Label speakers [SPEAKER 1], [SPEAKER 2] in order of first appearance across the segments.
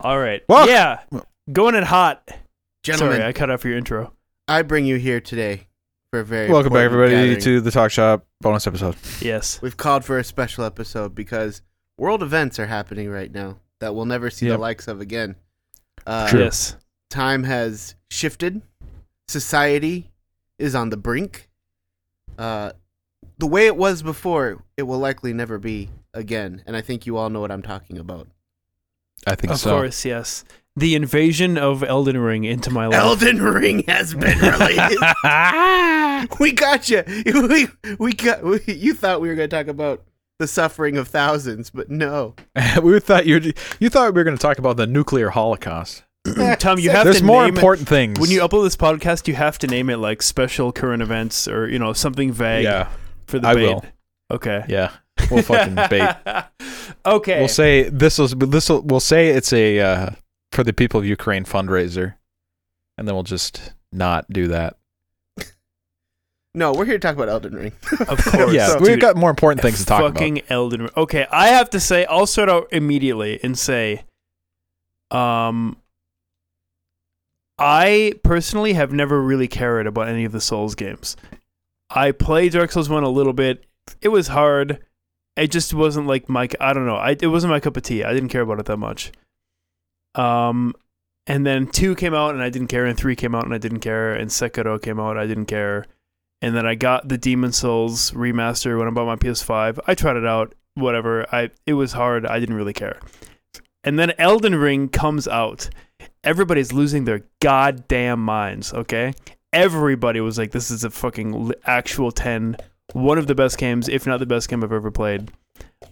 [SPEAKER 1] All right.
[SPEAKER 2] Well-
[SPEAKER 1] yeah. Going in hot.
[SPEAKER 3] Gentlemen,
[SPEAKER 1] Sorry, I cut off your intro.
[SPEAKER 3] I bring you here today for a very
[SPEAKER 2] Welcome back, everybody,
[SPEAKER 3] gathering.
[SPEAKER 2] to the Talk Shop bonus episode.
[SPEAKER 1] Yes.
[SPEAKER 3] We've called for a special episode because world events are happening right now that we'll never see
[SPEAKER 2] Yep.
[SPEAKER 3] the likes of again. Uh,
[SPEAKER 2] True.
[SPEAKER 1] Yes.
[SPEAKER 3] Time has shifted. Society is on the brink. Uh, the way it was before, it will likely never be again. And I think you all know what I'm talking about.
[SPEAKER 2] I think
[SPEAKER 1] Of
[SPEAKER 2] so.
[SPEAKER 1] Of course, yes. The invasion of Elden Ring into my life.
[SPEAKER 3] Elden Ring has been released. we got you. We, we got. We, you thought we were going to talk about the suffering of thousands, but no.
[SPEAKER 2] we thought you you thought we were going to talk about the nuclear holocaust.
[SPEAKER 1] Tom, you have
[SPEAKER 2] There's
[SPEAKER 1] to
[SPEAKER 2] more
[SPEAKER 1] name it-
[SPEAKER 2] important things.
[SPEAKER 1] When you upload this podcast, you have to name it like special current events or you know something vague
[SPEAKER 2] yeah,
[SPEAKER 1] for the
[SPEAKER 2] I
[SPEAKER 1] bait.
[SPEAKER 2] will.
[SPEAKER 1] Okay.
[SPEAKER 2] yeah, we'll fucking bait.
[SPEAKER 1] okay.
[SPEAKER 2] We'll say this was this will we'll say it's a uh, for the people of Ukraine fundraiser, and then we'll just not do that.
[SPEAKER 3] No, we're here to talk about Elden Ring.
[SPEAKER 1] Of course.
[SPEAKER 2] yeah,
[SPEAKER 3] So-
[SPEAKER 2] we've
[SPEAKER 1] Dude,
[SPEAKER 2] got more important things to talk
[SPEAKER 1] fucking
[SPEAKER 2] about.
[SPEAKER 1] Elden Ring. Okay, I have to say, I'll start out immediately and say, um, I personally have never really cared about any of the Souls games. I played Dark Souls one a little bit. It was hard. It just wasn't like my. I don't know. I it wasn't my cup of tea. I didn't care about it that much. Um, and then two came out and I didn't care, and three came out and I didn't care, and Sekiro came out I didn't care, and then I got the Demon's Souls remaster when I bought my PS5. I tried it out, whatever. I it was hard. I didn't really care. And then Elden Ring comes out. Everybody's losing their goddamn minds. Okay, everybody was like, "This is a fucking actual ten, one of the best games, if not the best game I've ever played."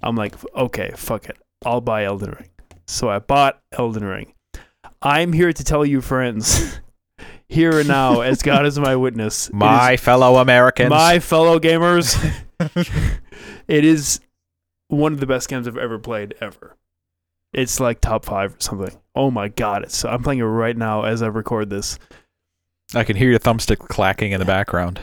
[SPEAKER 1] I'm like, okay, fuck it. I'll buy Elden Ring. So I bought Elden Ring. I'm here to tell you, friends, here and now, as God is my witness, it is
[SPEAKER 2] My fellow Americans.
[SPEAKER 1] my fellow gamers, it is one of the best games I've ever played ever. It's like top five or something. Oh my god! It's I'm playing it right now as I record this.
[SPEAKER 2] I can hear your thumbstick clacking in the background.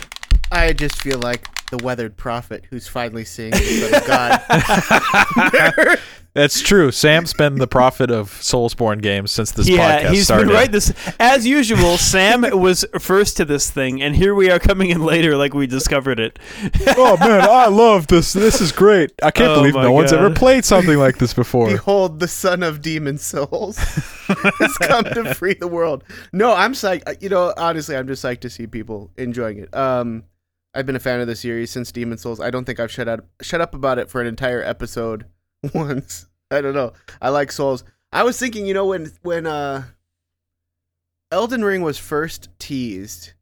[SPEAKER 3] I just feel like the weathered prophet who's finally seeing the Son of God.
[SPEAKER 2] That's true. Sam's been the prophet of Soulsborne games since this
[SPEAKER 1] yeah,
[SPEAKER 2] podcast
[SPEAKER 1] he's
[SPEAKER 2] started.
[SPEAKER 1] been right. This as usual. Sam was first to this thing, and here we are coming in later, like we discovered it.
[SPEAKER 2] oh man, I love this. This is great. I can't
[SPEAKER 1] Oh
[SPEAKER 2] believe
[SPEAKER 1] my
[SPEAKER 2] no one's ever played something like this before.
[SPEAKER 3] Behold, the son of demon souls has come to free the world. No, I'm psyched. You know, honestly, I'm just psyched to see people enjoying it. Um, I've been a fan of the series since Demon's Souls. I don't think I've shut up shut up about it for an entire episode once. I don't know. I like Souls. I was thinking, you know, when when uh, Elden Ring was first teased,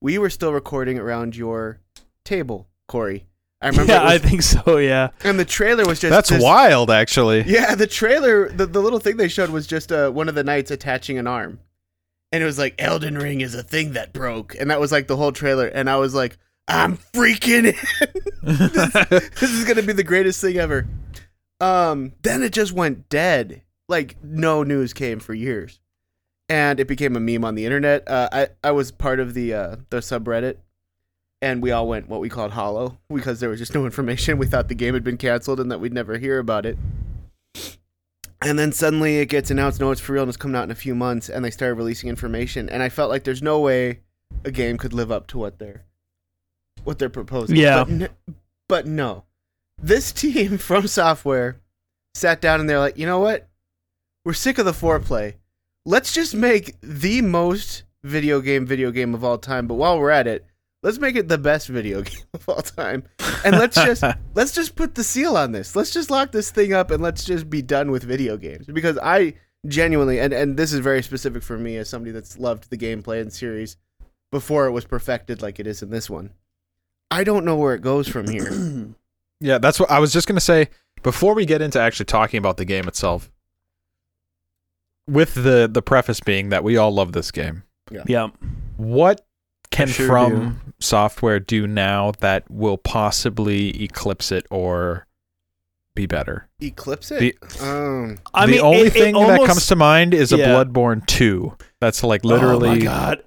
[SPEAKER 3] we were still recording around your table, Corey. I remember,
[SPEAKER 1] yeah,
[SPEAKER 3] it
[SPEAKER 1] I think so. Yeah.
[SPEAKER 3] and the trailer was just
[SPEAKER 2] That's
[SPEAKER 3] this-
[SPEAKER 2] wild, actually.
[SPEAKER 3] yeah, the trailer, the, the little thing they showed was just uh, one of the knights attaching an arm. And it was like, Elden Ring is a thing that broke. And that was like the whole trailer. And I was like, I'm freaking in. this, this is to be the greatest thing ever. Um, then it just went dead. Like, no news came for years. And it became a meme on the internet. Uh, I, I was part of the, uh, the subreddit. And we all went what we called hollow because there was just no information. We thought the game had been canceled and that we'd never hear about it. And then suddenly it gets announced, no, it's for real and it's coming out in a few months, and they started releasing information. And I felt like there's no way a game could live up to what they're what they're proposing.
[SPEAKER 1] Yeah.
[SPEAKER 3] But, n- but no. This team from software sat down and they're like, you know what? We're sick of the foreplay. Let's just make the most video game video game of all time. But while we're at it, let's make it the best video game of all time. And let's just let's just put the seal on this. Let's just lock this thing up and let's just be done with video games. Because I genuinely and, and this is very specific for me as somebody that's loved the gameplay and series before it was perfected like it is in this one. I don't know where it goes from here.
[SPEAKER 2] Yeah, that's what I was just gonna say. Before we get into actually talking about the game itself, with the the preface being that we all love this game,
[SPEAKER 1] Yeah.
[SPEAKER 2] what can
[SPEAKER 1] sure
[SPEAKER 2] From Software do now that will possibly eclipse it or be better?
[SPEAKER 3] Eclipse
[SPEAKER 2] The-
[SPEAKER 3] it? um,
[SPEAKER 1] I
[SPEAKER 2] the
[SPEAKER 1] mean,
[SPEAKER 2] only
[SPEAKER 1] it- it
[SPEAKER 2] thing that comes to mind is a
[SPEAKER 1] Yeah.
[SPEAKER 2] Bloodborne 2. That's like literally.
[SPEAKER 1] Oh my
[SPEAKER 2] literally
[SPEAKER 1] god.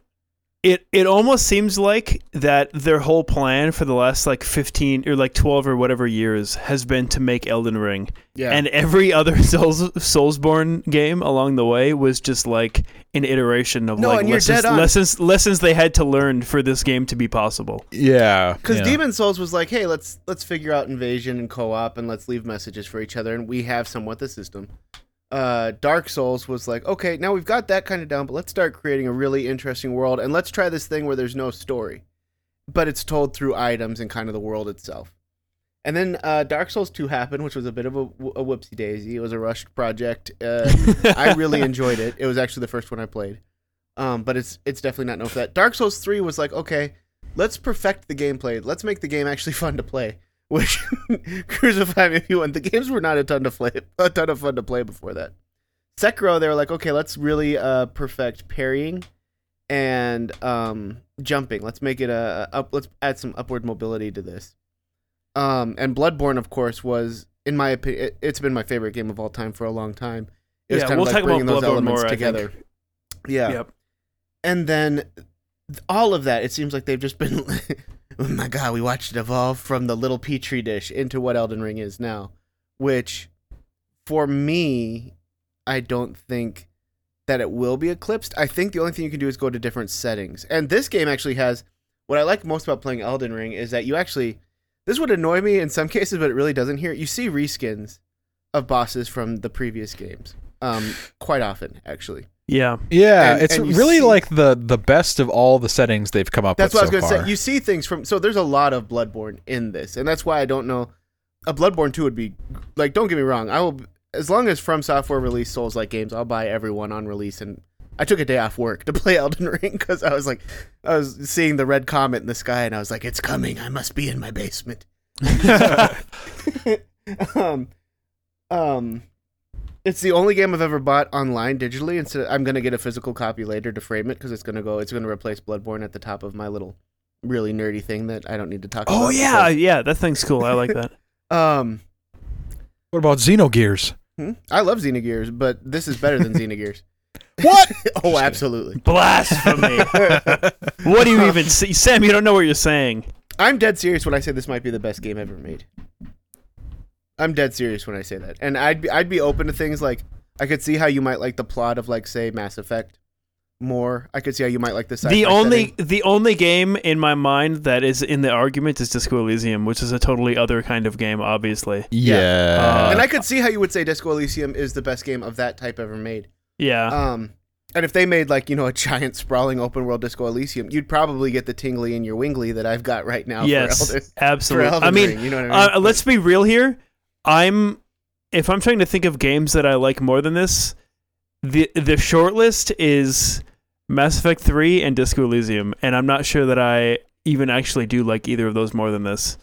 [SPEAKER 1] It it almost seems like that their whole plan for the last like 15 or like 12 or whatever years has been to make Elden Ring.
[SPEAKER 3] Yeah.
[SPEAKER 1] And every other Souls Soulsborne game along the way was just like an iteration of
[SPEAKER 3] No,
[SPEAKER 1] like lessons, lessons lessons they had to learn for this game to be possible.
[SPEAKER 2] Yeah.
[SPEAKER 3] Because
[SPEAKER 2] yeah.
[SPEAKER 3] Demon's Souls was like, hey, let's let's figure out invasion and co-op, and let's leave messages for each other, and we have somewhat the system. Uh, Dark Souls was like, okay, now we've got that kind of down, but let's start creating a really interesting world, and let's try this thing where there's no story, but it's told through items and kind of the world itself. And then uh, Dark Souls 2 happened, which was a bit of a, a whoopsie daisy. It was a rushed project. Uh, I really enjoyed it. It was actually the first one I played. Um, but it's it's definitely not known for that. Dark Souls 3 was like, okay, let's perfect the gameplay. Let's make the game actually fun to play. Which crucify me if you want. The games were not a ton to play, a ton of fun to play before that. Sekiro, they were like, okay, let's really uh, perfect parrying and um, jumping. Let's make it a, a up. Let's add some upward mobility to this. Um, and Bloodborne, of course, was in my opinion, it, it's been my favorite game of all time for a long time. It
[SPEAKER 1] Yeah, we'll
[SPEAKER 3] of
[SPEAKER 1] talk about
[SPEAKER 3] those
[SPEAKER 1] Bloodborne
[SPEAKER 3] elements
[SPEAKER 1] more,
[SPEAKER 3] together. Yeah
[SPEAKER 1] Yep.
[SPEAKER 3] and then th- all of that it seems like they've just been oh my god we watched it evolve from the little petri dish into what elden ring is now which for me i don't think that it will be eclipsed. I think the only thing you can do is go to different settings. And this game actually has what i like most about playing elden ring is that you actually this would annoy me in some cases but it really doesn't here. You see reskins of bosses from the previous games um quite often actually
[SPEAKER 1] Yeah.
[SPEAKER 2] Yeah,
[SPEAKER 3] And-
[SPEAKER 2] it's
[SPEAKER 3] and
[SPEAKER 2] really
[SPEAKER 3] see-
[SPEAKER 2] like the the best of all the settings they've come up with.
[SPEAKER 3] That's
[SPEAKER 2] with
[SPEAKER 3] what I was gonna say. You see things from so there's a lot of Bloodborne in this, and that's why I don't know. A Bloodborne two would be like. Don't get me wrong. I will as long as From Software release Souls like games. I'll buy every one on release. And I took a day off work to play Elden Ring because I was like, I was seeing the red comet in the sky, and I was like, it's coming. I must be in my basement. um, um, it's the only game I've ever bought online digitally. And so I'm gonna get a physical copy later to frame it because it's gonna go. It's gonna replace Bloodborne at the top of my little really nerdy thing that I don't need to talk about.
[SPEAKER 1] Oh yeah, yeah, that thing's cool. I like that.
[SPEAKER 3] Um,
[SPEAKER 2] what about Xenogears?
[SPEAKER 3] hmm? I love Xenogears, but this is better than Xenogears.
[SPEAKER 2] What?
[SPEAKER 3] oh, absolutely.
[SPEAKER 1] Blasphemy. what do you even see? Sam, you don't know what you're saying.
[SPEAKER 3] I'm dead serious when I say this might be the best game ever made. I'm dead serious when I say that, and I'd be I'd be open to things like I could see how you might like the plot of like say Mass Effect more. I could see how you might like the sci-fi
[SPEAKER 1] the only
[SPEAKER 3] setting.
[SPEAKER 1] the only game in my mind that is in the argument is Disco Elysium, which is a totally other kind of game, obviously.
[SPEAKER 2] Yeah.
[SPEAKER 1] Uh,
[SPEAKER 3] and I could see how you would say Disco Elysium is the best game of that type ever made.
[SPEAKER 1] Yeah.
[SPEAKER 3] Um, and if they made like you know a giant sprawling open world Disco Elysium, you'd probably get the tingly in your wingly that I've got right now.
[SPEAKER 1] yes,
[SPEAKER 3] for Elden, for
[SPEAKER 1] absolutely.
[SPEAKER 3] Elden
[SPEAKER 1] I mean,
[SPEAKER 3] Ring, you know what I mean?
[SPEAKER 1] uh, let's be real here. I'm if I'm trying to think of games that I like more than this, the the short list is Mass Effect 3 and Disco Elysium, and I'm not sure that I even actually do like either of those more than this.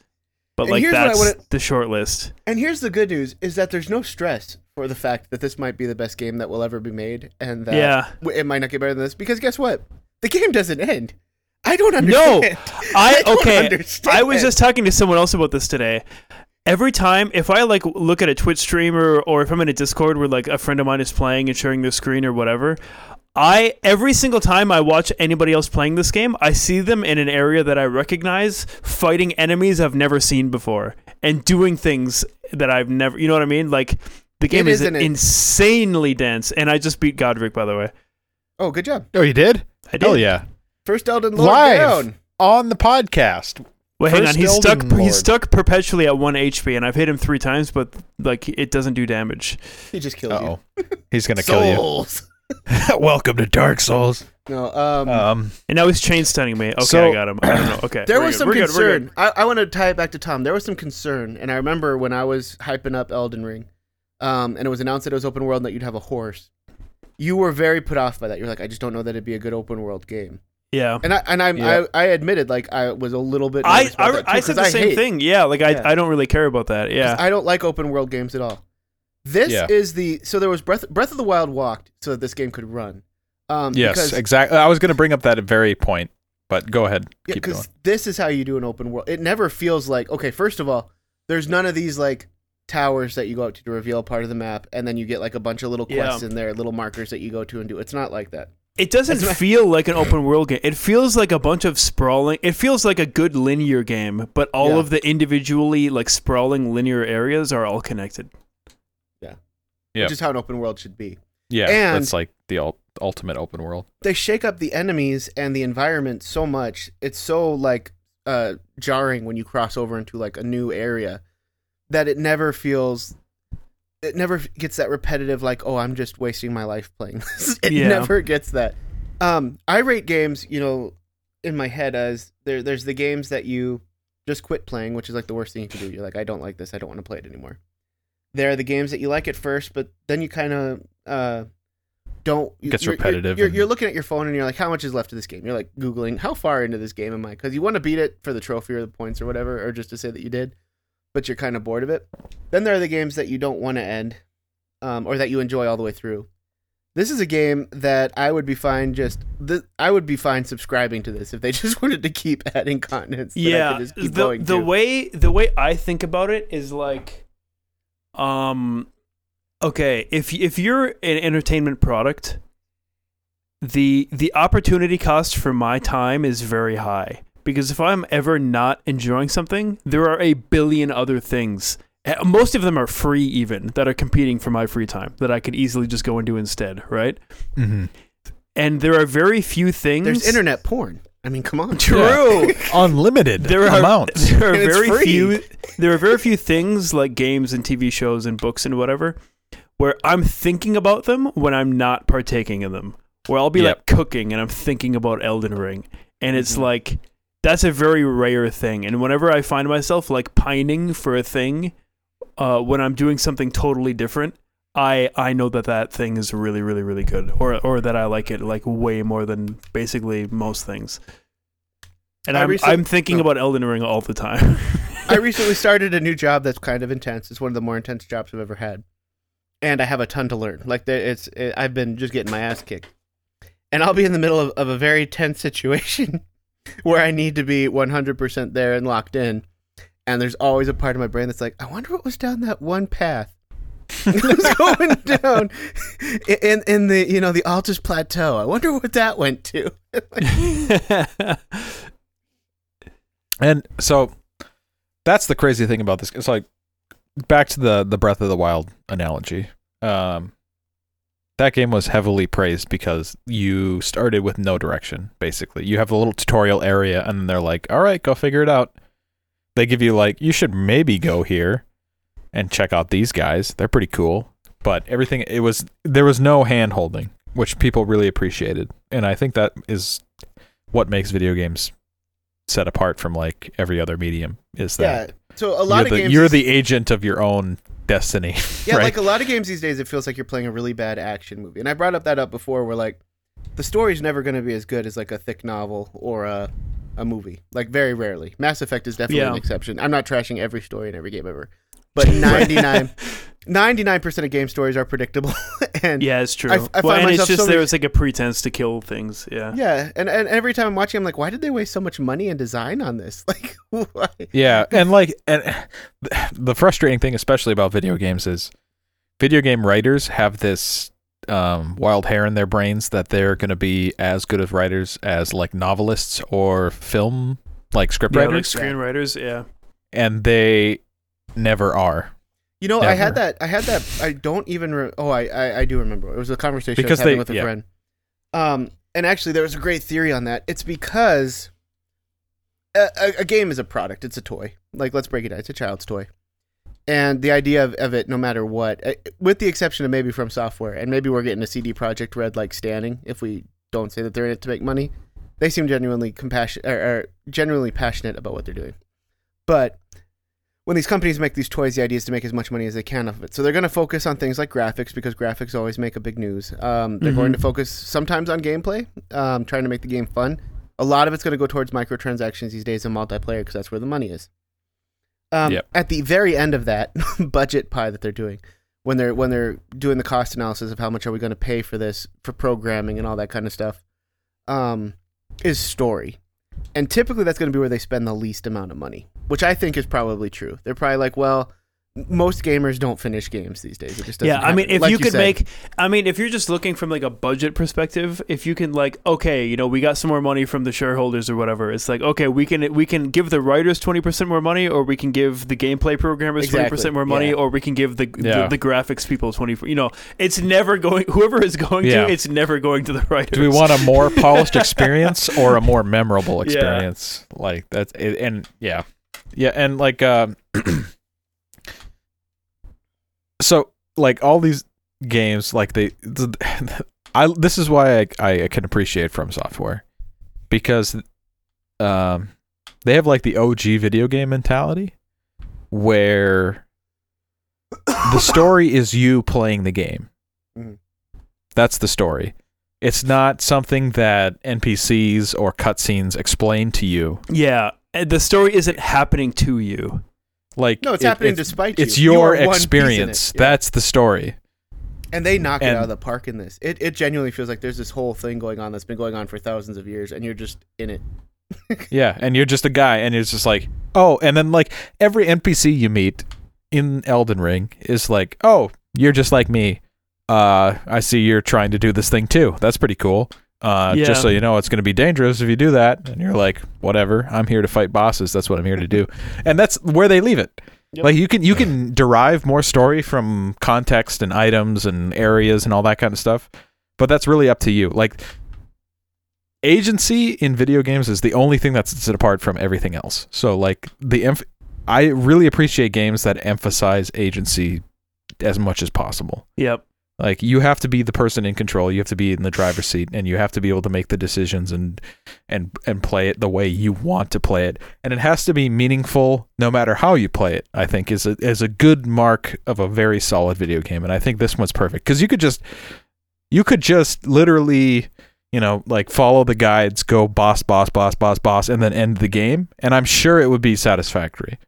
[SPEAKER 1] But
[SPEAKER 3] And
[SPEAKER 1] like that's
[SPEAKER 3] wanna-
[SPEAKER 1] the short list.
[SPEAKER 3] And here's the good news: is that there's no stress for the fact that this might be the best game that will ever be made, and that
[SPEAKER 1] Yeah.
[SPEAKER 3] it might not get better than this. Because guess what? The game doesn't end. I don't
[SPEAKER 1] No,
[SPEAKER 3] understand.
[SPEAKER 1] I
[SPEAKER 3] don't
[SPEAKER 1] okay.
[SPEAKER 3] understand.
[SPEAKER 1] I was just talking to someone else about this today. Every time, if I like look at a Twitch stream or, or if I'm in a Discord where like a friend of mine is playing and sharing their screen or whatever, I every single time I watch anybody else playing this game, I see them in an area that I recognize, fighting enemies I've never seen before and doing things that I've never. You know what I mean? Like the game
[SPEAKER 3] It
[SPEAKER 1] is
[SPEAKER 3] isn't it?
[SPEAKER 1] insanely dense, and I just beat Godrick by the way.
[SPEAKER 3] Oh, good job.
[SPEAKER 2] oh, you did?
[SPEAKER 1] I did.
[SPEAKER 2] Hell yeah.
[SPEAKER 3] First Elden Lord
[SPEAKER 2] Live
[SPEAKER 3] down.
[SPEAKER 2] on the podcast.
[SPEAKER 1] Wait, hang on.
[SPEAKER 2] First
[SPEAKER 1] He's stuck.
[SPEAKER 2] Lord.
[SPEAKER 1] He's stuck perpetually at one HP, and I've hit him three times, but like it doesn't do damage.
[SPEAKER 3] He just killed
[SPEAKER 2] Uh
[SPEAKER 3] you.
[SPEAKER 2] oh. He's gonna kill you.
[SPEAKER 3] Souls.
[SPEAKER 2] Welcome to Dark Souls.
[SPEAKER 3] No. Um.
[SPEAKER 2] Um,
[SPEAKER 1] And now he's chain stunning me. Okay,
[SPEAKER 2] So-
[SPEAKER 1] I got him. I don't know. Okay,
[SPEAKER 3] there
[SPEAKER 1] we're
[SPEAKER 3] was
[SPEAKER 1] good,
[SPEAKER 3] some
[SPEAKER 1] we're good, we're good.
[SPEAKER 3] concern. I, I want to tie it back to Tom. There was some concern, and I remember when I was hyping up Elden Ring, um, and it was announced that it was open world and that you'd have a horse. You were very put off by that. You're like, I just don't know that it'd be a good open world game.
[SPEAKER 1] Yeah.
[SPEAKER 3] And I and I'm,
[SPEAKER 2] Yeah.
[SPEAKER 3] I I admitted like I was a little bit.
[SPEAKER 1] I
[SPEAKER 3] about
[SPEAKER 1] I,
[SPEAKER 3] that too,
[SPEAKER 1] I said
[SPEAKER 3] 'cause
[SPEAKER 1] the same
[SPEAKER 3] hate-
[SPEAKER 1] thing. Yeah, like I
[SPEAKER 3] Yeah.
[SPEAKER 1] I don't really care about that. Yeah.
[SPEAKER 3] I don't like open world games at all. This
[SPEAKER 2] Yeah.
[SPEAKER 3] is the so there was Breath Breath of the Wild walked so that this game could run. Um,
[SPEAKER 2] yes,
[SPEAKER 3] because,
[SPEAKER 2] exactly. I was gonna bring up that very point, but go ahead.
[SPEAKER 3] Yeah, because this is how you do an open world. It never feels like okay. First of all, there's none of these like towers that you go out to to reveal part of the map, and then you get like a bunch of little
[SPEAKER 1] Yeah.
[SPEAKER 3] quests in there, little markers that you go to and do. It's not like that.
[SPEAKER 1] It doesn't
[SPEAKER 3] As
[SPEAKER 1] feel like an open world game. It feels like a bunch of sprawling. It feels like a good linear game, but all
[SPEAKER 3] Yeah.
[SPEAKER 1] of the individually like sprawling linear areas are all connected.
[SPEAKER 2] Yeah,
[SPEAKER 3] which is how an open world should be.
[SPEAKER 2] Yeah,
[SPEAKER 3] And-
[SPEAKER 2] that's like the ul- ultimate open world.
[SPEAKER 3] They shake up the enemies and the environment so much. It's so like uh jarring when you cross over into like a new area that it never feels it never gets that repetitive like oh I'm just wasting my life playing this. it
[SPEAKER 1] Yeah.
[SPEAKER 3] never gets that. Um I rate games, you know, in my head as there there's the games that you just quit playing, which is like the worst thing you can do. You're like I don't like this. I don't want to play it anymore. There are the games that you like at first, but then you kind of uh don't you-
[SPEAKER 2] Gets
[SPEAKER 3] you're- you're-
[SPEAKER 2] repetitive
[SPEAKER 3] You're,
[SPEAKER 2] and-
[SPEAKER 3] you're looking at your phone and you're like, how much is left of this game? You're like googling how far into this game am I? Because you want to beat it for the trophy or the points or whatever, or just to say that you did, but you're kind of bored of it. Then there are the games that you don't want to end, um, or that you enjoy all the way through. This is a game that I would be fine just th- I would be fine subscribing to this if they just wanted to keep adding continents.
[SPEAKER 1] yeah,
[SPEAKER 3] could just keep
[SPEAKER 1] the
[SPEAKER 3] going
[SPEAKER 1] the way the way I think about it is like, um, okay, if if you're an entertainment product, the the opportunity cost for my time is very high because if I'm ever not enjoying something, there are a billion other things. eh, Most of them are free, even that are competing for my free time that I could easily just go and do instead, right?
[SPEAKER 2] Mm-hmm.
[SPEAKER 1] And there are very few things.
[SPEAKER 3] There's internet porn. I mean, come on.
[SPEAKER 1] True.
[SPEAKER 2] Unlimited
[SPEAKER 1] there are
[SPEAKER 2] amounts.
[SPEAKER 1] there are
[SPEAKER 3] And it's
[SPEAKER 1] very
[SPEAKER 3] free.
[SPEAKER 1] few there are very few things like games and TV shows and books and whatever where I'm thinking about them when I'm not partaking in them. Where I'll be
[SPEAKER 2] Yep.
[SPEAKER 1] like cooking and I'm thinking about Elden Ring and it's
[SPEAKER 3] Mhm.
[SPEAKER 1] like that's a very rare thing and whenever I find myself like pining for a thing uh, when I'm doing something totally different I I know that that thing is really really really good or or that I like it like way more than basically most things. And
[SPEAKER 3] I
[SPEAKER 1] I'm
[SPEAKER 3] recent-
[SPEAKER 1] I'm thinking
[SPEAKER 3] oh.
[SPEAKER 1] about Elden Ring all the time.
[SPEAKER 3] I recently started a new job that's kind of intense. It's one of the more intense jobs I've ever had, and I have a ton to learn. Like it's it, I've been just getting my ass kicked, and I'll be in the middle of, of a very tense situation where I need to be 100% there and locked in. And there's always a part of my brain that's like, I wonder what was down that one path. it was going down in in the you know the Altus Plateau. I wonder what that went to.
[SPEAKER 2] And so that's the crazy thing about this. It's like back to the the Breath of the Wild analogy. Um, that game was heavily praised because you started with no direction. Basically, you have a little tutorial area, and then they're like, "All right, go figure it out." They give you like, "You should maybe go here and check out these guys. They're pretty cool." But everything it was there was no hand holding, which people really appreciated, and I think that is what makes video games set apart from like every other medium is
[SPEAKER 3] Yeah.
[SPEAKER 2] that
[SPEAKER 3] So a lot
[SPEAKER 2] you're,
[SPEAKER 3] of
[SPEAKER 2] the,
[SPEAKER 3] games
[SPEAKER 2] you're
[SPEAKER 3] these-
[SPEAKER 2] the agent of your own destiny.
[SPEAKER 3] Yeah,
[SPEAKER 2] right?
[SPEAKER 3] like a lot of games these days, it feels like you're playing a really bad action movie. And I brought up that up before, where like the story's never going to be as good as like a thick novel or a a movie. Like very rarely. Mass Effect is definitely
[SPEAKER 1] Yeah.
[SPEAKER 3] an exception. I'm not trashing every story in every game ever, but 99 99% of game stories are predictable. and
[SPEAKER 1] yeah, it's true.
[SPEAKER 3] I- I
[SPEAKER 1] well,
[SPEAKER 3] find
[SPEAKER 1] and it's just
[SPEAKER 3] so
[SPEAKER 1] there was like a pretense to kill things. Yeah.
[SPEAKER 3] yeah, and, and every time I'm watching, I'm like, why did they waste so much money and design on this? Like, why?
[SPEAKER 2] yeah, and like and the frustrating thing especially about video games is video game writers have this um, wild hair in their brains that they're going to be as good as writers as like novelists or film like script
[SPEAKER 1] Yeah, like
[SPEAKER 2] writers
[SPEAKER 1] screenwriters. Yeah.
[SPEAKER 2] and they never are
[SPEAKER 3] You know, I had that. I had that. I don't even. Re- oh, I, I I do remember. It was a conversation
[SPEAKER 2] Because
[SPEAKER 3] I was having
[SPEAKER 2] they-
[SPEAKER 3] with a
[SPEAKER 2] yeah.
[SPEAKER 3] friend. Um, and actually, there was a great theory on that. It's because a, a, a game is a product. It's a toy. Like, let's break it down. It's a child's toy. And the idea of, of it, no matter what, uh, with the exception of maybe from software, and maybe we're getting a CD Projekt Red like standing if we don't say that they're in it to make money. They seem genuinely compassionate or, or genuinely passionate about what they're doing. But when these companies make these toys, the idea is to make as much money as they can off of it. So they're going to focus on things like graphics because graphics always make a big news. Um, they're going
[SPEAKER 1] Mhm.
[SPEAKER 3] to focus sometimes on gameplay, um, trying to make the game fun. A lot of it's going to go towards microtransactions these days and multiplayer because that's where the money is. Um,
[SPEAKER 2] Yep.
[SPEAKER 3] At the very end of that budget pie that they're doing, when they're when they're doing the cost analysis of how much are we going to pay for this for programming and all that kind of stuff, um, is story. And typically that's going to be where they spend the least amount of money, which I think is probably true. They're probably like, well, most gamers don't finish games these days. It just doesn't
[SPEAKER 1] Yeah, I mean, if
[SPEAKER 3] Like
[SPEAKER 1] you could
[SPEAKER 3] said,
[SPEAKER 1] make, I mean, if you're just looking from like a budget perspective, if you can like, okay, you know, we got some more money from the shareholders or whatever, it's like, okay, we can we can give the writers twenty percent more money, or we can give the gameplay programmers twenty
[SPEAKER 3] Exactly,
[SPEAKER 1] percent more money,
[SPEAKER 3] yeah.
[SPEAKER 1] or we can give the,
[SPEAKER 2] Yeah.
[SPEAKER 1] the the graphics people twenty. You know, it's never going. Whoever is going
[SPEAKER 2] Yeah.
[SPEAKER 1] to, it's never going to the writers.
[SPEAKER 2] Do we want a more polished experience or a more memorable
[SPEAKER 1] Yeah.
[SPEAKER 2] experience? Like that's it, and yeah, yeah, and like um, so like all these games, like they, I this is why I I can appreciate from software because um they have like the OG video game mentality where the story is you playing the game.
[SPEAKER 3] Mhm.
[SPEAKER 2] That's the story. It's not something that NPCs or cutscenes explain to you.
[SPEAKER 1] Yeah, the story isn't happening to you.
[SPEAKER 2] Like
[SPEAKER 3] no, it's
[SPEAKER 2] it-
[SPEAKER 3] happening
[SPEAKER 2] it's,
[SPEAKER 3] despite you.
[SPEAKER 2] it's
[SPEAKER 3] You
[SPEAKER 2] your
[SPEAKER 3] it.
[SPEAKER 2] experience.
[SPEAKER 3] Yeah.
[SPEAKER 2] That's the story.
[SPEAKER 3] and they knock it out of the park in this. It it genuinely feels like there's this whole thing going on that's been going on for thousands of years, and you're just in it.
[SPEAKER 2] Yeah, and you're just a guy, and it's just like, oh, and then like every NPC you meet in Elden Ring is like, oh, you're just like me. Uh, I see you're trying to do this thing too. That's pretty cool. Uh,
[SPEAKER 1] Yeah.
[SPEAKER 2] just so you know, it's going to be dangerous if you do that. And you're like, whatever. I'm here to fight bosses. That's what I'm here to do. And that's where they leave it.
[SPEAKER 1] Yep.
[SPEAKER 2] Like you can you can derive more story from context and items and areas and all that kind of stuff, but that's really up to you. Like agency in video games is the only thing that sets it apart from everything else. So like the emph- I really appreciate games that emphasize agency as much as possible.
[SPEAKER 1] Yep.
[SPEAKER 2] Like you have to be the person in control. You have to be in the driver's seat, and you have to be able to make the decisions and and and play it the way you want to play it. And it has to be meaningful, no matter how you play it. I think is a is a good mark of a very solid video game. And I think this one's perfect because you could just you could just literally you know like follow the guides, go boss, boss, boss, boss, boss, and then end the game. And I'm sure it would be satisfactory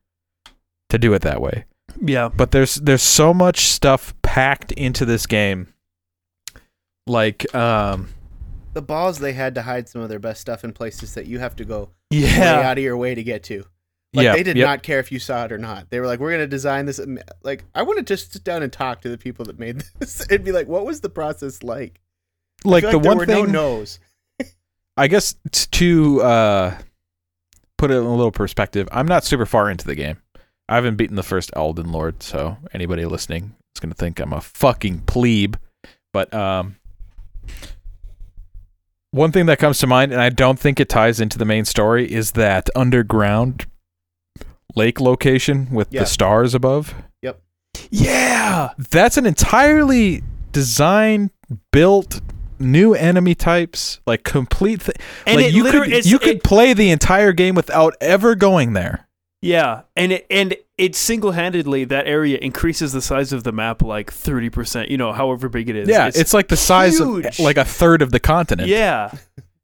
[SPEAKER 2] to do it that way
[SPEAKER 1] Yeah.
[SPEAKER 2] but there's there's so much stuff packed into this game like um
[SPEAKER 3] The balls they had to hide some of their best stuff in places that you have to go way
[SPEAKER 1] Yeah.
[SPEAKER 3] out of your way to get to. Like
[SPEAKER 2] yeah
[SPEAKER 3] they did
[SPEAKER 2] yep.
[SPEAKER 3] not care if you saw it or not. They were like, "We're gonna design this." Like I want to just sit down and talk to the people that made this and be like, "What was the process like?" I
[SPEAKER 2] like
[SPEAKER 3] feel
[SPEAKER 2] the
[SPEAKER 3] there
[SPEAKER 2] one
[SPEAKER 3] were
[SPEAKER 2] thing
[SPEAKER 3] no no's.
[SPEAKER 2] i guess to uh put it in a little perspective i'm not super far into the game i haven't beaten the first elden lord so anybody listening is going to think i'm a fucking plebe but um one thing that comes to mind and i don't think it ties into the main story is that underground lake location with
[SPEAKER 3] Yeah.
[SPEAKER 2] the stars above Yep.
[SPEAKER 1] Yeah.
[SPEAKER 2] that's an entirely designed, built new enemy types, like complete. Th-
[SPEAKER 1] And
[SPEAKER 2] like you could you could play the entire game without ever going there.
[SPEAKER 1] Yeah, and it, and it single-handedly that area increases the size of the map like thirty percent. You know, however big it is.
[SPEAKER 2] yeah, it's, like the size
[SPEAKER 1] huge.
[SPEAKER 2] of like a third of the continent.
[SPEAKER 1] yeah,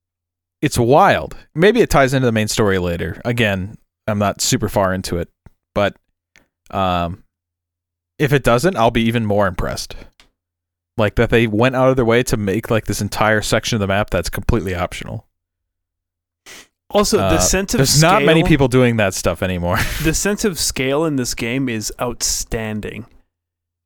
[SPEAKER 2] it's wild. Maybe it ties into the main story later. Again, I'm not super far into it, but um, if it doesn't, I'll be even more impressed. Like that they went out of their way to make like this entire section of the map that's completely optional.
[SPEAKER 1] Also,
[SPEAKER 2] Uh,
[SPEAKER 1] the sense of
[SPEAKER 2] There's not many people doing that stuff anymore.
[SPEAKER 1] The sense of scale in this game is outstanding.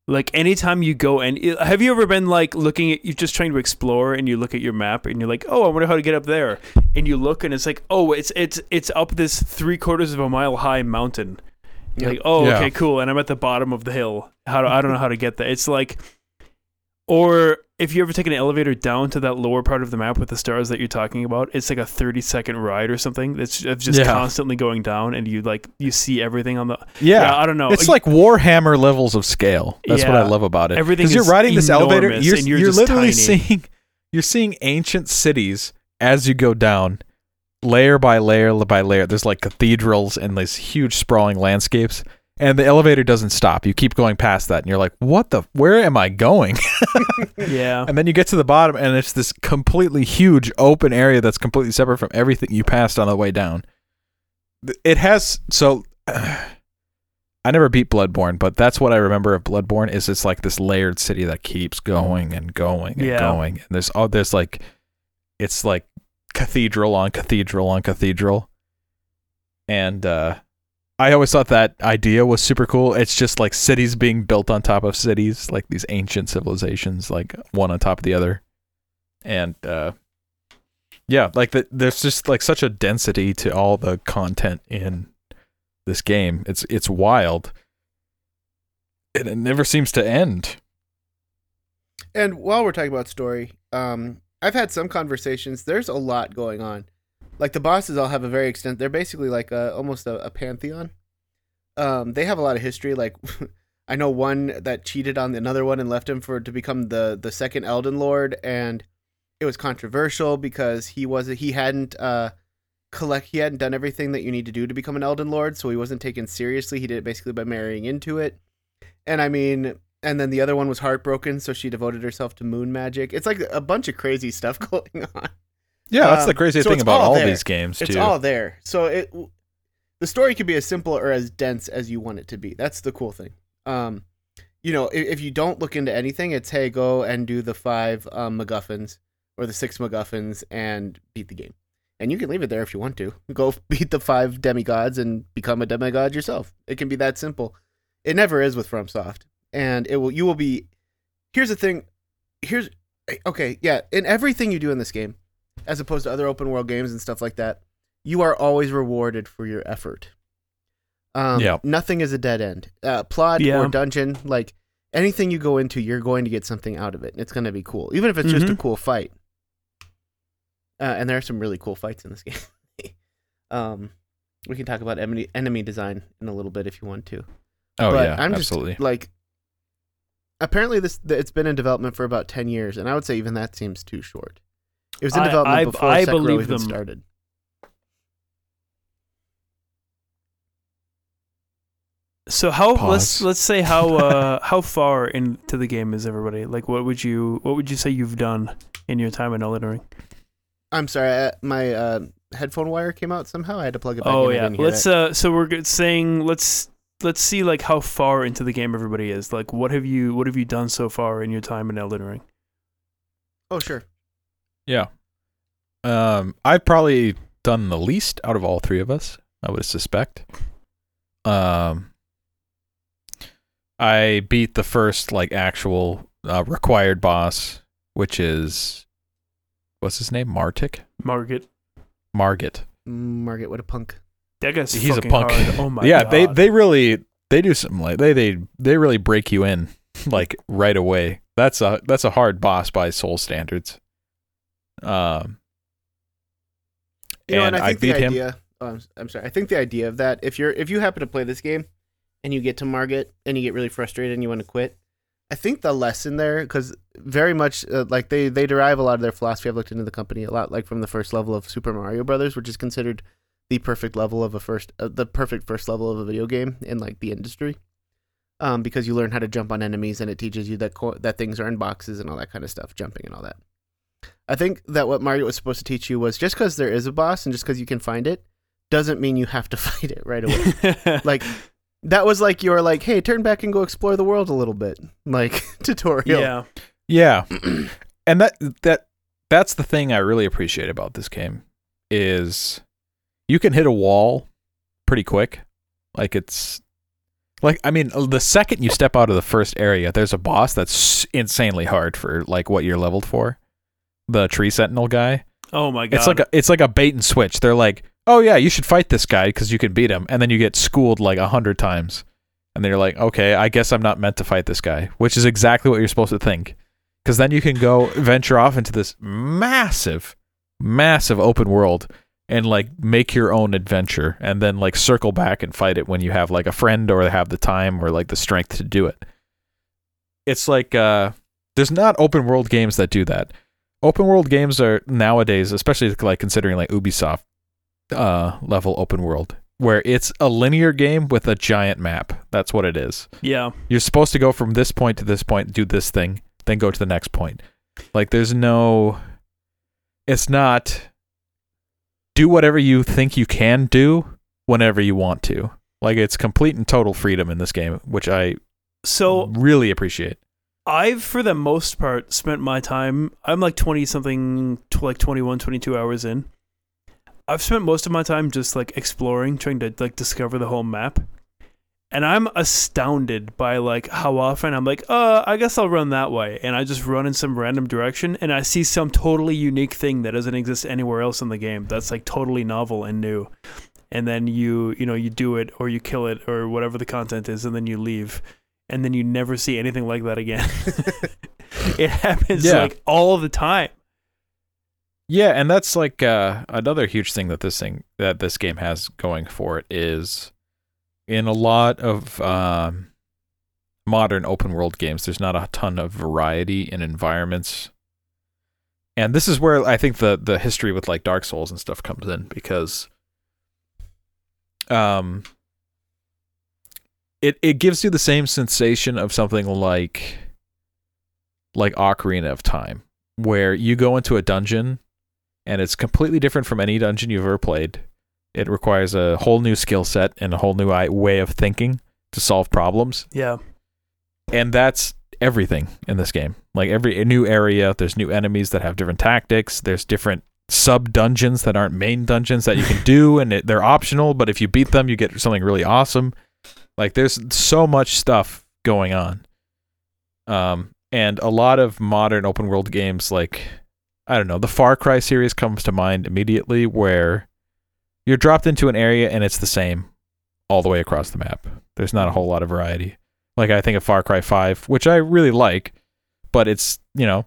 [SPEAKER 1] Like anytime you go and have you ever been like looking at you're just trying to explore and you look at your map and you're like, oh, I wonder how to get up there, and you look and it's like, oh, it's it's it's up this three quarters of a mile high mountain. You're
[SPEAKER 3] Yep.
[SPEAKER 1] like, oh,
[SPEAKER 2] Yeah.
[SPEAKER 1] okay, cool, and I'm at the bottom of the hill. How do I don't know how to get there? It's like, or if you ever take an elevator down to that lower part of the map with the stars that you're talking about, it's like a 30 second ride or something. That's it's just
[SPEAKER 2] Yeah.
[SPEAKER 1] constantly going down, and you like you see everything on the.
[SPEAKER 2] Yeah.
[SPEAKER 1] I don't know.
[SPEAKER 2] It's like Warhammer levels of scale. That's what I love about it.
[SPEAKER 1] Everything
[SPEAKER 2] Because you're riding this elevator, you're,
[SPEAKER 1] and you're
[SPEAKER 2] you're
[SPEAKER 1] just
[SPEAKER 2] literally
[SPEAKER 1] tiny.
[SPEAKER 2] seeing you're seeing ancient cities as you go down, layer by layer by layer. There's like cathedrals and these huge sprawling landscapes, and the elevator doesn't stop. You keep going past that, and you're like, "What the? Where am I going?"
[SPEAKER 1] yeah,
[SPEAKER 2] and then you get to the bottom, and it's this completely huge open area that's completely separate from everything you passed on the way down. It has so. I never beat Bloodborne, but that's what I remember of Bloodborne. Is it's like this layered city that keeps going and going and
[SPEAKER 1] Yeah.
[SPEAKER 2] going, and there's oh, there's like, it's like cathedral on cathedral on cathedral, and uh, I always thought that idea was super cool. It's just like cities being built on top of cities, like these ancient civilizations, like one on top of the other. And uh, yeah, like the, there's just like such a density to all the content in this game. It's it's wild, and it never seems to end.
[SPEAKER 3] And while we're talking about story, um, I've had some conversations. There's a lot going on. Like the bosses all have a very extent. They're basically like a, almost a, a pantheon. Um, they have a lot of history. Like I know one that cheated on another one and left him for to become the the second Elden Lord, and it was controversial because he was he hadn't uh collect he hadn't done everything that you need to do to become an Elden Lord, so he wasn't taken seriously. He did it basically by marrying into it. And I mean, and then the other one was heartbroken, so she devoted herself to moon magic. It's like a bunch of crazy stuff going on.
[SPEAKER 2] Yeah, that's the craziest
[SPEAKER 3] so
[SPEAKER 2] thing about
[SPEAKER 3] all
[SPEAKER 2] all these games too.
[SPEAKER 3] It's all there. So it the story could be as simple or as dense as you want it to be. That's the cool thing. Um, you know, if, if you don't look into anything, it's hey, go and do the five um, MacGuffins or the six MacGuffins and beat the game. And you can leave it there if you want to. Go beat the five demigods and become a demigod yourself. It can be that simple. It never is with FromSoft, and it will. You will be. Here's the thing. Here's okay. Yeah, in everything you do in this game, as opposed to other open world games and stuff like that, you are always rewarded for your effort. Um,
[SPEAKER 2] Yeah.
[SPEAKER 3] Nothing is a dead end. Uh, plot
[SPEAKER 1] Yeah.
[SPEAKER 3] or dungeon, like anything you go into, you're going to get something out of it. It's going to be cool, even if it's just a
[SPEAKER 1] Mhm.
[SPEAKER 3] cool fight. Uh, and there are some really cool fights in this game. um, we can talk about enemy enemy design in a little bit if you want to.
[SPEAKER 2] oh
[SPEAKER 3] but
[SPEAKER 2] yeah,
[SPEAKER 3] I'm
[SPEAKER 2] absolutely.
[SPEAKER 3] just like, apparently this it's been in development for about ten years, and I would say even that seems too short. It was in
[SPEAKER 1] I-
[SPEAKER 3] development
[SPEAKER 1] I-
[SPEAKER 3] before
[SPEAKER 1] I
[SPEAKER 3] Sekiro
[SPEAKER 1] believe
[SPEAKER 3] even
[SPEAKER 1] them.
[SPEAKER 3] started.
[SPEAKER 1] So how
[SPEAKER 2] Pause.
[SPEAKER 1] let's let's say how uh how far into the game is everybody? Like what would you what would you say you've done in your time in Elden Ring?
[SPEAKER 3] I'm sorry, I, my uh, headphone wire came out somehow. I had to plug it back
[SPEAKER 1] Oh
[SPEAKER 3] in. I
[SPEAKER 1] yeah. Let's uh so we're saying let's let's see like how far into the game everybody is. Like what have you what have you done so far in your time in Elden Ring?
[SPEAKER 3] Oh sure.
[SPEAKER 2] Yeah. Um, I've probably done the least out of all three of us. I would suspect. Um, I beat the first like actual uh, required boss, which is what's his name? Martik.
[SPEAKER 1] Margaret.
[SPEAKER 2] Margit.
[SPEAKER 3] Margaret, what a punk.
[SPEAKER 1] That guy's
[SPEAKER 2] He's a punk.
[SPEAKER 1] hard. Oh my
[SPEAKER 2] yeah,
[SPEAKER 1] god.
[SPEAKER 2] they they really they do something like they they they really break you in like right away. That's a that's a hard boss by soul standards. Um,
[SPEAKER 3] You know, and,
[SPEAKER 2] and
[SPEAKER 3] I
[SPEAKER 2] I
[SPEAKER 3] think
[SPEAKER 2] beat him.
[SPEAKER 3] idea. Oh, I'm, sorry. I think the idea of that, if you're if you happen to play this game, and you get to Margaret and you get really frustrated and you want to quit, I think the lesson there, because very much uh, like they they derive a lot of their philosophy. I've looked into the company a lot, like from the first level of Super Mario Brothers, which is considered the perfect level of a first, uh, the perfect first level of a video game in like the industry. Um, because you learn how to jump on enemies and it teaches you that co- that things are in boxes and all that kind of stuff, jumping and all that. I think that what Mario was supposed to teach you was just because there is a boss and just because you can find it doesn't mean you have to fight it right away. like that was like your like, hey, turn back and go explore the world a little bit, like tutorial.
[SPEAKER 1] yeah.
[SPEAKER 2] Yeah. and that that that's the thing I really appreciate about this game is you can hit a wall pretty quick. Like it's like I mean the second you step out of the first area, there's a boss that's insanely hard for like what you're leveled for. The tree sentinel guy.
[SPEAKER 1] Oh my god.
[SPEAKER 2] It's like a it's like a bait and switch. They're like, "Oh yeah, you should fight this guy because you can beat him," and then you get schooled like a hundred times, and then you're like, "Okay, I guess I'm not meant to fight this guy," which is exactly what you're supposed to think, because then you can go venture off into this massive, massive open world and like make your own adventure, and then like circle back and fight it when you have like a friend or have the time or like the strength to do it. It's like uh, there's not open world games that do that open world games are nowadays, especially like considering like Ubisoft uh, level open world, where it's a linear game with a giant map. That's what it is.
[SPEAKER 1] yeah.
[SPEAKER 2] You're supposed to go from this point to this point, do this thing, then go to the next point. Like there's no it's not do whatever you think you can do whenever you want to. Like it's complete and total freedom in this game, which I
[SPEAKER 1] So
[SPEAKER 2] really appreciate.
[SPEAKER 1] I've, for the most part, spent my time. I'm like 20 something, like 21, 22 hours in. I've spent most of my time just like exploring, trying to like discover the whole map. And I'm astounded by like how often I'm like, uh, I guess I'll run that way. And I just run in some random direction and I see some totally unique thing that doesn't exist anywhere else in the game. That's like totally novel and new. And then you, you know, you do it or you kill it or whatever the content is and then you leave. And then you never see anything like that again. it happens
[SPEAKER 2] Yeah.
[SPEAKER 1] like all the time.
[SPEAKER 2] Yeah, and that's like uh, another huge thing that this thing that this game has going for it is in a lot of um, modern open world games. There's not a ton of variety in environments, and this is where I think the the history with like Dark Souls and stuff comes in because um it it gives you the same sensation of something like like Ocarina of Time where you go into a dungeon and it's completely different from any dungeon you've ever played. It requires a whole new skill set and a whole new way of thinking to solve problems,
[SPEAKER 1] Yeah.
[SPEAKER 2] and that's everything in this game. Like every new area, there's new enemies that have different tactics. There's different sub dungeons that aren't main dungeons that you can do, and it, they're optional. But if you beat them, you get something really awesome. Like there's so much stuff going on. Um, and a lot of modern open world games, like I don't know, the Far Cry series comes to mind immediately, where you're dropped into an area and it's the same all the way across the map. There's not a whole lot of variety. Like I think of Far Cry 5, which I really like, but it's, you know,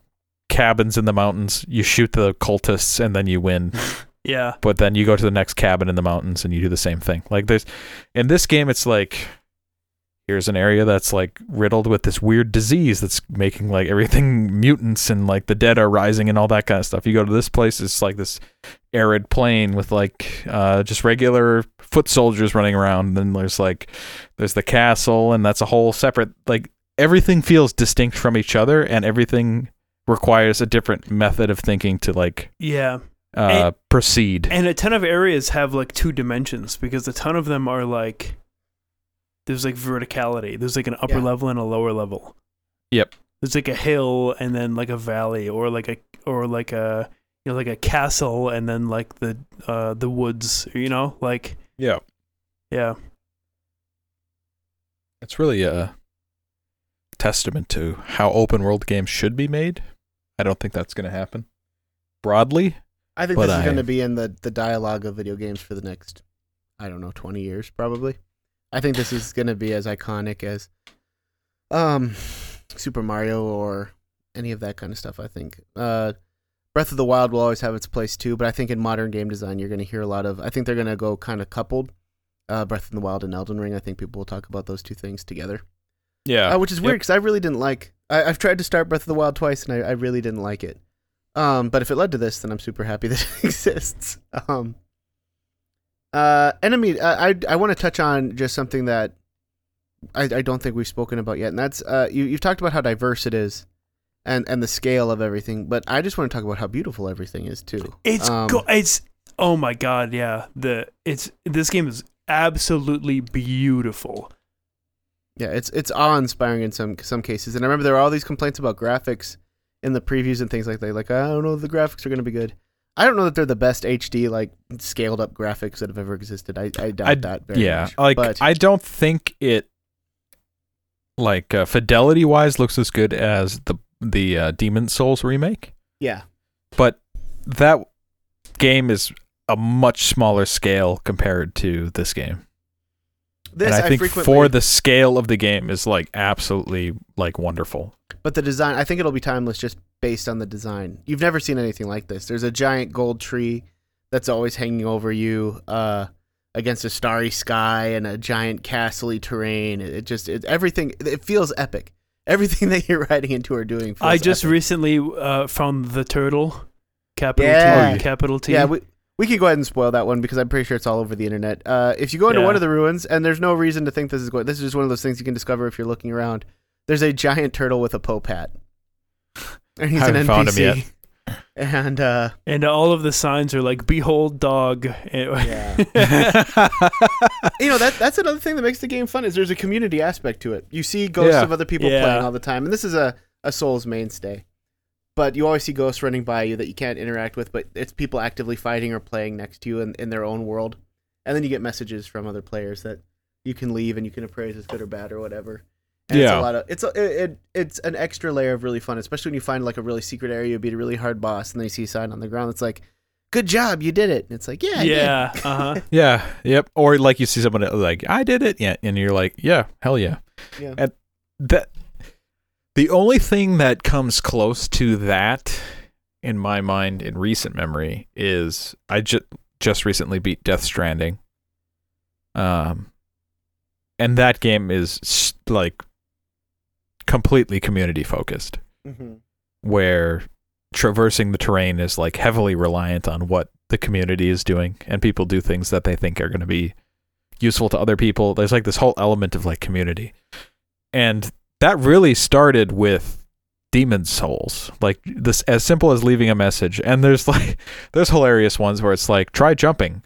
[SPEAKER 2] cabins in the mountains. You shoot the cultists and then you win.
[SPEAKER 1] Yeah.
[SPEAKER 2] but then you go to the next cabin in the mountains and you do the same thing. Like there's in this game it's like here's an area that's like riddled with this weird disease that's making like everything mutants and like the dead are rising and all that kind of stuff. You go to this place it's like this arid plain with like uh just regular foot soldiers running around and then there's like there's the castle and that's a whole separate like everything feels distinct from each other and everything requires a different method of thinking to like
[SPEAKER 1] Yeah.
[SPEAKER 2] Uh proceed.
[SPEAKER 1] And a ton of areas have like two dimensions because a ton of them are like there's like verticality. There's like an upper
[SPEAKER 3] Yeah.
[SPEAKER 1] level and a lower level.
[SPEAKER 2] Yep.
[SPEAKER 1] There's like a hill and then like a valley or like a or like a you know like a castle and then like the uh the woods, you know? Like
[SPEAKER 2] Yeah.
[SPEAKER 1] yeah.
[SPEAKER 2] It's really a testament to how open world games should be made. I don't think that's going to happen broadly.
[SPEAKER 3] I think
[SPEAKER 2] But
[SPEAKER 3] this is
[SPEAKER 2] I-
[SPEAKER 3] going to be in the, the dialogue of video games for the next, I don't know, 20 years probably. I think this is going to be as iconic as um, Super Mario or any of that kind of stuff, I think. Uh, Breath of the Wild will always have its place too, but I think in modern game design, you're going to hear a lot of, I think they're going to go kind of coupled. Uh, Breath of the Wild and Elden Ring. I think people will talk about those two things together.
[SPEAKER 2] Yeah.
[SPEAKER 3] Uh, which is weird because I really didn't like. I, I've tried to start Breath of the Wild twice and I, I really didn't like it. Um, but if it led to this, then I'm super happy that it exists. Um, uh, enemy. I I, I want to touch on just something that I, I don't think we've spoken about yet, and that's uh, you you've talked about how diverse it is, and and the scale of everything. But I just want to talk about how beautiful everything is too.
[SPEAKER 1] It's
[SPEAKER 3] Um,
[SPEAKER 1] go- it's oh my god, yeah. The it's this game is absolutely beautiful.
[SPEAKER 3] Yeah, it's it's awe inspiring in some some cases. And I remember there were all these complaints about graphics in the previews and things like that. Like I don't know if the graphics are going to be good. I don't know that they're the best HD like scaled up graphics that have ever existed. I, I doubt
[SPEAKER 2] I-
[SPEAKER 3] that. Very
[SPEAKER 2] yeah.
[SPEAKER 3] much.
[SPEAKER 2] Like
[SPEAKER 3] but
[SPEAKER 2] I don't think it like uh, fidelity wise looks as good as the the uh, Demon's Souls remake,
[SPEAKER 3] yeah,
[SPEAKER 2] but that game is a much smaller scale compared to this game.
[SPEAKER 3] This
[SPEAKER 2] and I, think
[SPEAKER 3] frequently,
[SPEAKER 2] for the scale of the game is like absolutely like wonderful.
[SPEAKER 3] but the design, I think it'll be timeless just based on the design. You've never seen anything like this. There's a giant gold tree that's always hanging over you. Uh, against a starry sky and a giant castle terrain. It, it just it, everything it feels epic. Everything that you're riding into or doing. Feels
[SPEAKER 1] I just
[SPEAKER 3] epic.
[SPEAKER 1] recently uh, found the turtle, capital
[SPEAKER 3] Yeah.
[SPEAKER 1] T, capital T.
[SPEAKER 3] Yeah, we, we can go ahead and spoil that one because I'm pretty sure it's all over the internet. Uh, if you go into
[SPEAKER 1] Yeah.
[SPEAKER 3] one of the ruins, and there's no reason to think this is going, this is just one of those things you can discover if you're looking around. There's a giant turtle with a Pope hat, and he's an
[SPEAKER 2] Haven't
[SPEAKER 3] NPC.
[SPEAKER 2] found him yet.
[SPEAKER 3] And uh,
[SPEAKER 1] and all of the signs are like "Behold, dog."
[SPEAKER 3] yeah, you know that that's another thing that makes the game fun is there's a community aspect to it. You see ghosts
[SPEAKER 2] Yeah.
[SPEAKER 3] of other people
[SPEAKER 1] Yeah.
[SPEAKER 3] playing all the time, and this is a a Souls mainstay. But you always see ghosts running by you that you can't interact with, but it's people actively fighting or playing next to you in, in their own world. And then you get messages from other players that you can leave and you can appraise as good or bad or whatever. And it's
[SPEAKER 2] Yeah.
[SPEAKER 3] a lot of it's a, it, it it's an extra layer of really fun, especially when you find like a really secret area, you beat a really hard boss, and then you see a sign on the ground that's like, "Good job, you did it." And it's like, yeah,
[SPEAKER 1] yeah. Uh huh.
[SPEAKER 2] Yeah. Yep. Or like you see someone like I did it, yeah, and you're like, yeah, hell yeah.
[SPEAKER 3] Yeah.
[SPEAKER 2] And that the only thing that comes close to that in my mind in recent memory is I just just recently beat Death Stranding. Um, and that game is like completely community focused
[SPEAKER 3] Mhm.
[SPEAKER 2] where traversing the terrain is like heavily reliant on what the community is doing and people do things that they think are going to be useful to other people there's like this whole element of like community and that really started with Demon's Souls like this as simple as leaving a message and there's like there's hilarious ones where it's like try jumping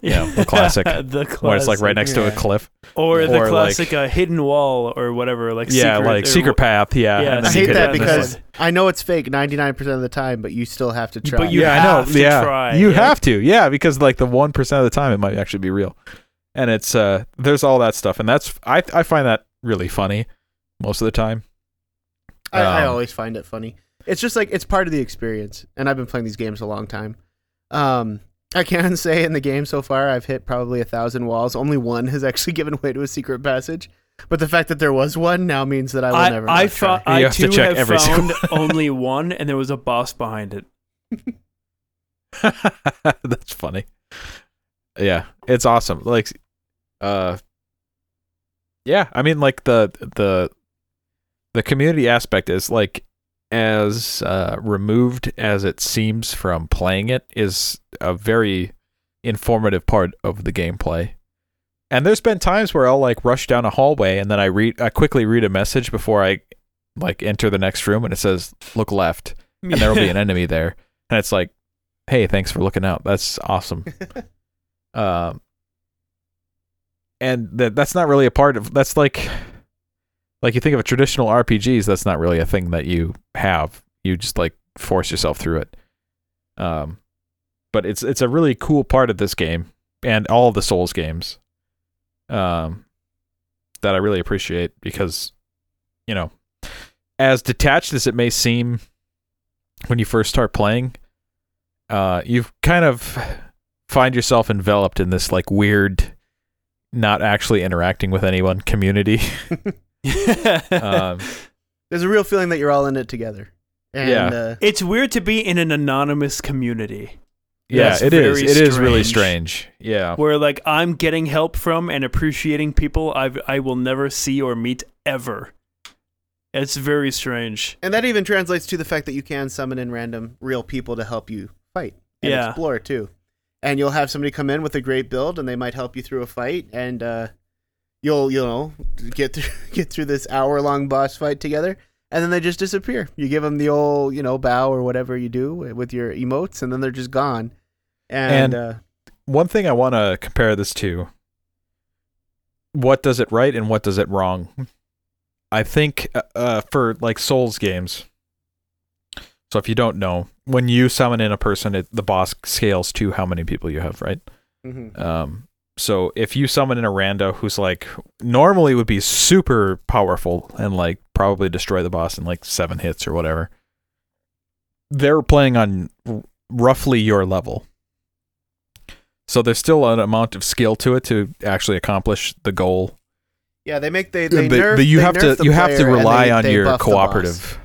[SPEAKER 2] Yeah, the classic.
[SPEAKER 1] the classic.
[SPEAKER 2] where it's like right next to a cliff
[SPEAKER 1] or the
[SPEAKER 2] or, like-
[SPEAKER 1] classic uh, hidden wall or whatever. Like
[SPEAKER 2] yeah
[SPEAKER 1] secret,
[SPEAKER 2] like
[SPEAKER 1] or
[SPEAKER 2] secret path yeah
[SPEAKER 1] Yeah,
[SPEAKER 2] and
[SPEAKER 3] I hate that because
[SPEAKER 1] then-
[SPEAKER 3] I know it's fake 99% of the time, but you still have to try.
[SPEAKER 1] But you
[SPEAKER 2] yeah, I
[SPEAKER 1] have
[SPEAKER 2] know.
[SPEAKER 1] to
[SPEAKER 2] yeah,
[SPEAKER 1] try,
[SPEAKER 2] you
[SPEAKER 1] yeah.
[SPEAKER 2] have to. Yeah, because like the one percent of the time, it might actually be real, and it's uh, there's all that stuff, and that's I I find that really funny most of the time.
[SPEAKER 3] I, I
[SPEAKER 2] Um,
[SPEAKER 3] always find it funny. It's just like it's part of the experience, and I've been playing these games a long time. Um, I can say in the game so far, I've hit probably a thousand walls. Only one has actually given way to a secret passage, but the fact that there was one now means that I will
[SPEAKER 1] I,
[SPEAKER 3] never.
[SPEAKER 1] I, thought I
[SPEAKER 2] You have to
[SPEAKER 1] too
[SPEAKER 2] check
[SPEAKER 1] have
[SPEAKER 2] every
[SPEAKER 1] found
[SPEAKER 2] single-
[SPEAKER 1] only one, and there was a boss behind it.
[SPEAKER 2] that's funny. Yeah, it's awesome. Like, uh, yeah, I mean, like the the the community aspect is like as uh, removed as it seems from playing it is a very informative part of the gameplay. And there's been times where I'll like rush down a hallway and then I read I quickly read a message before I like enter the next room and it says look left. And there will be an enemy there. And it's like hey thanks for looking out. That's awesome. Um and that that's not really a part of that's like like you think of traditional RPGs that's not really a thing that you have. You just like force yourself through it. Um but it's it's a really cool part of this game and all the souls games um that I really appreciate because you know as detached as it may seem when you first start playing uh you kind of find yourself enveloped in this like weird not actually interacting with anyone community um
[SPEAKER 3] There's a real feeling that you're all in it together. And,
[SPEAKER 2] Yeah.
[SPEAKER 3] Uh,
[SPEAKER 1] it's weird to be in an anonymous community
[SPEAKER 2] yeah
[SPEAKER 1] That's
[SPEAKER 2] it is
[SPEAKER 1] very
[SPEAKER 2] it is really
[SPEAKER 1] strange.
[SPEAKER 2] strange yeah
[SPEAKER 1] where like I'm getting help from and appreciating people I I will never see or meet ever. It's very strange.
[SPEAKER 3] and that even translates to the fact that you can summon in random real people to help you fight and
[SPEAKER 1] Yeah.
[SPEAKER 3] explore too. And you'll have somebody come in with a great build, and they might help you through a fight, and uh, you'll you know get through get through this hour long boss fight together, and then they just disappear. You give them the old you know bow or whatever you do with your emotes, and then they're just gone. And,
[SPEAKER 2] And-
[SPEAKER 3] uh,
[SPEAKER 2] one thing I want to compare this to what does it right and what does it wrong. I think uh, uh, for like Souls games. So if you don't know, when you summon in a person, it, the boss scales to how many people you have, right?
[SPEAKER 3] mhm.
[SPEAKER 2] Um, so if you summon in a rando who's like normally would be super powerful and like probably destroy the boss in like seven hits or whatever, they're playing on r- roughly your level. So there's still an amount of skill to it to actually accomplish the goal.
[SPEAKER 3] yeah, they make they they,
[SPEAKER 2] But-
[SPEAKER 3] nerf,
[SPEAKER 2] but you
[SPEAKER 3] they
[SPEAKER 2] have
[SPEAKER 3] nerf
[SPEAKER 2] to
[SPEAKER 3] the
[SPEAKER 2] you have to rely
[SPEAKER 3] they-
[SPEAKER 2] on
[SPEAKER 3] they
[SPEAKER 2] your
[SPEAKER 3] buff the boss.
[SPEAKER 2] cooperative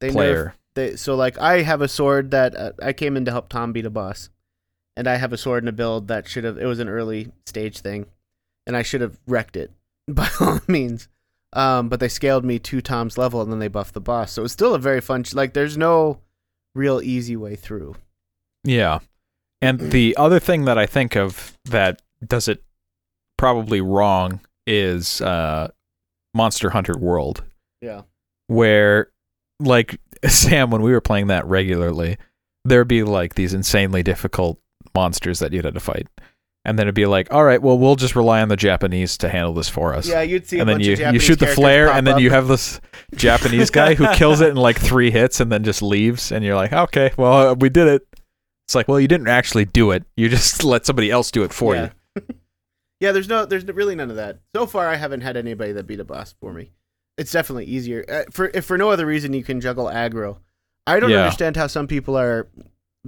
[SPEAKER 3] nerf
[SPEAKER 2] player.
[SPEAKER 3] they so like I have a sword that uh, I came in to help Tom beat a boss, and I have a sword and a build that should have it was an early stage thing, and I should have wrecked it by all means. Um, but they scaled me two Tom's level, and then they buffed the boss. So it's still a very fun. Like there's no real easy way through.
[SPEAKER 2] Yeah. And the other thing that I think of that does it probably wrong is uh, Monster Hunter World,
[SPEAKER 3] Yeah.
[SPEAKER 2] where, like, Sam, when we were playing that regularly, there'd be like these insanely difficult monsters that you'd have to fight. and then it'd be like, all right, well, we'll just rely on the Japanese to handle this for us.
[SPEAKER 3] Yeah, you'd see a
[SPEAKER 2] and then you you shoot the flare, and then
[SPEAKER 3] up.
[SPEAKER 2] you have this Japanese guy who kills it in like three hits, and then just leaves, and you're like, okay, well, uh, we did it. It's like, well, you didn't actually do it. You just let somebody else do it for
[SPEAKER 3] yeah.
[SPEAKER 2] you.
[SPEAKER 3] yeah, there's no, there's really none of that. So far, I haven't had anybody that beat a boss for me. It's definitely easier. Uh, for if for no other reason, you can juggle aggro. I don't
[SPEAKER 2] Yeah.
[SPEAKER 3] understand how some people are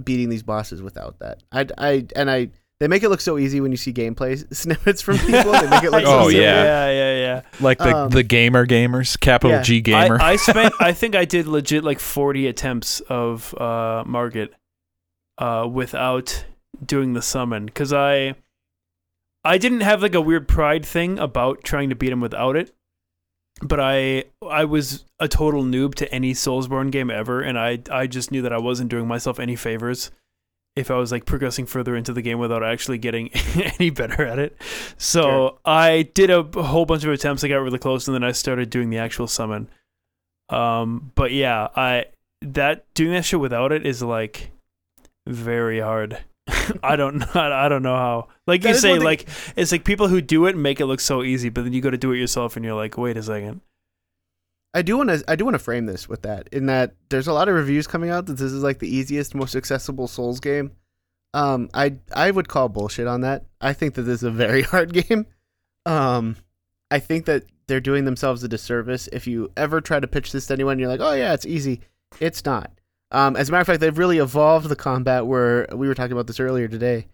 [SPEAKER 3] beating these bosses without that. I, I, and I, they make it look so easy when you see gameplay snippets from people. They make it look so
[SPEAKER 2] Oh,
[SPEAKER 3] simple.
[SPEAKER 2] yeah.
[SPEAKER 1] yeah, yeah, yeah.
[SPEAKER 2] Like the
[SPEAKER 3] Um,
[SPEAKER 2] the gamer gamers, capital
[SPEAKER 3] yeah.
[SPEAKER 2] G gamer.
[SPEAKER 1] I, I spent. I think I did legit like forty attempts of uh, Margit uh, without doing the summon because I I didn't have like a weird pride thing about trying to beat him without it, but I I was a total noob to any Soulsborne game ever, and I I just knew that I wasn't doing myself any favors if I was like progressing further into the game without actually getting any better at it. So
[SPEAKER 3] Sure.
[SPEAKER 1] I did a whole bunch of attempts. I got really close, and then I started doing the actual summon. Um, but yeah, I that doing that shit without it is like very hard. I don't know. I don't know how. Like
[SPEAKER 3] That
[SPEAKER 1] you say,
[SPEAKER 3] one thing-
[SPEAKER 1] like it's like people who do it make it look so easy, but then you go to do it yourself, and you're like, wait a second.
[SPEAKER 3] I do want to I do want to frame this with that in that there's a lot of reviews coming out that this is like the easiest, most accessible Souls game. Um, I I would call bullshit on that. I think that this is a very hard game. Um, I think that they're doing themselves a disservice if you ever try to pitch this to anyone. You're like, oh yeah, it's easy. It's not. Um, as a matter of fact, they've really evolved the combat. Where we were talking about this earlier today.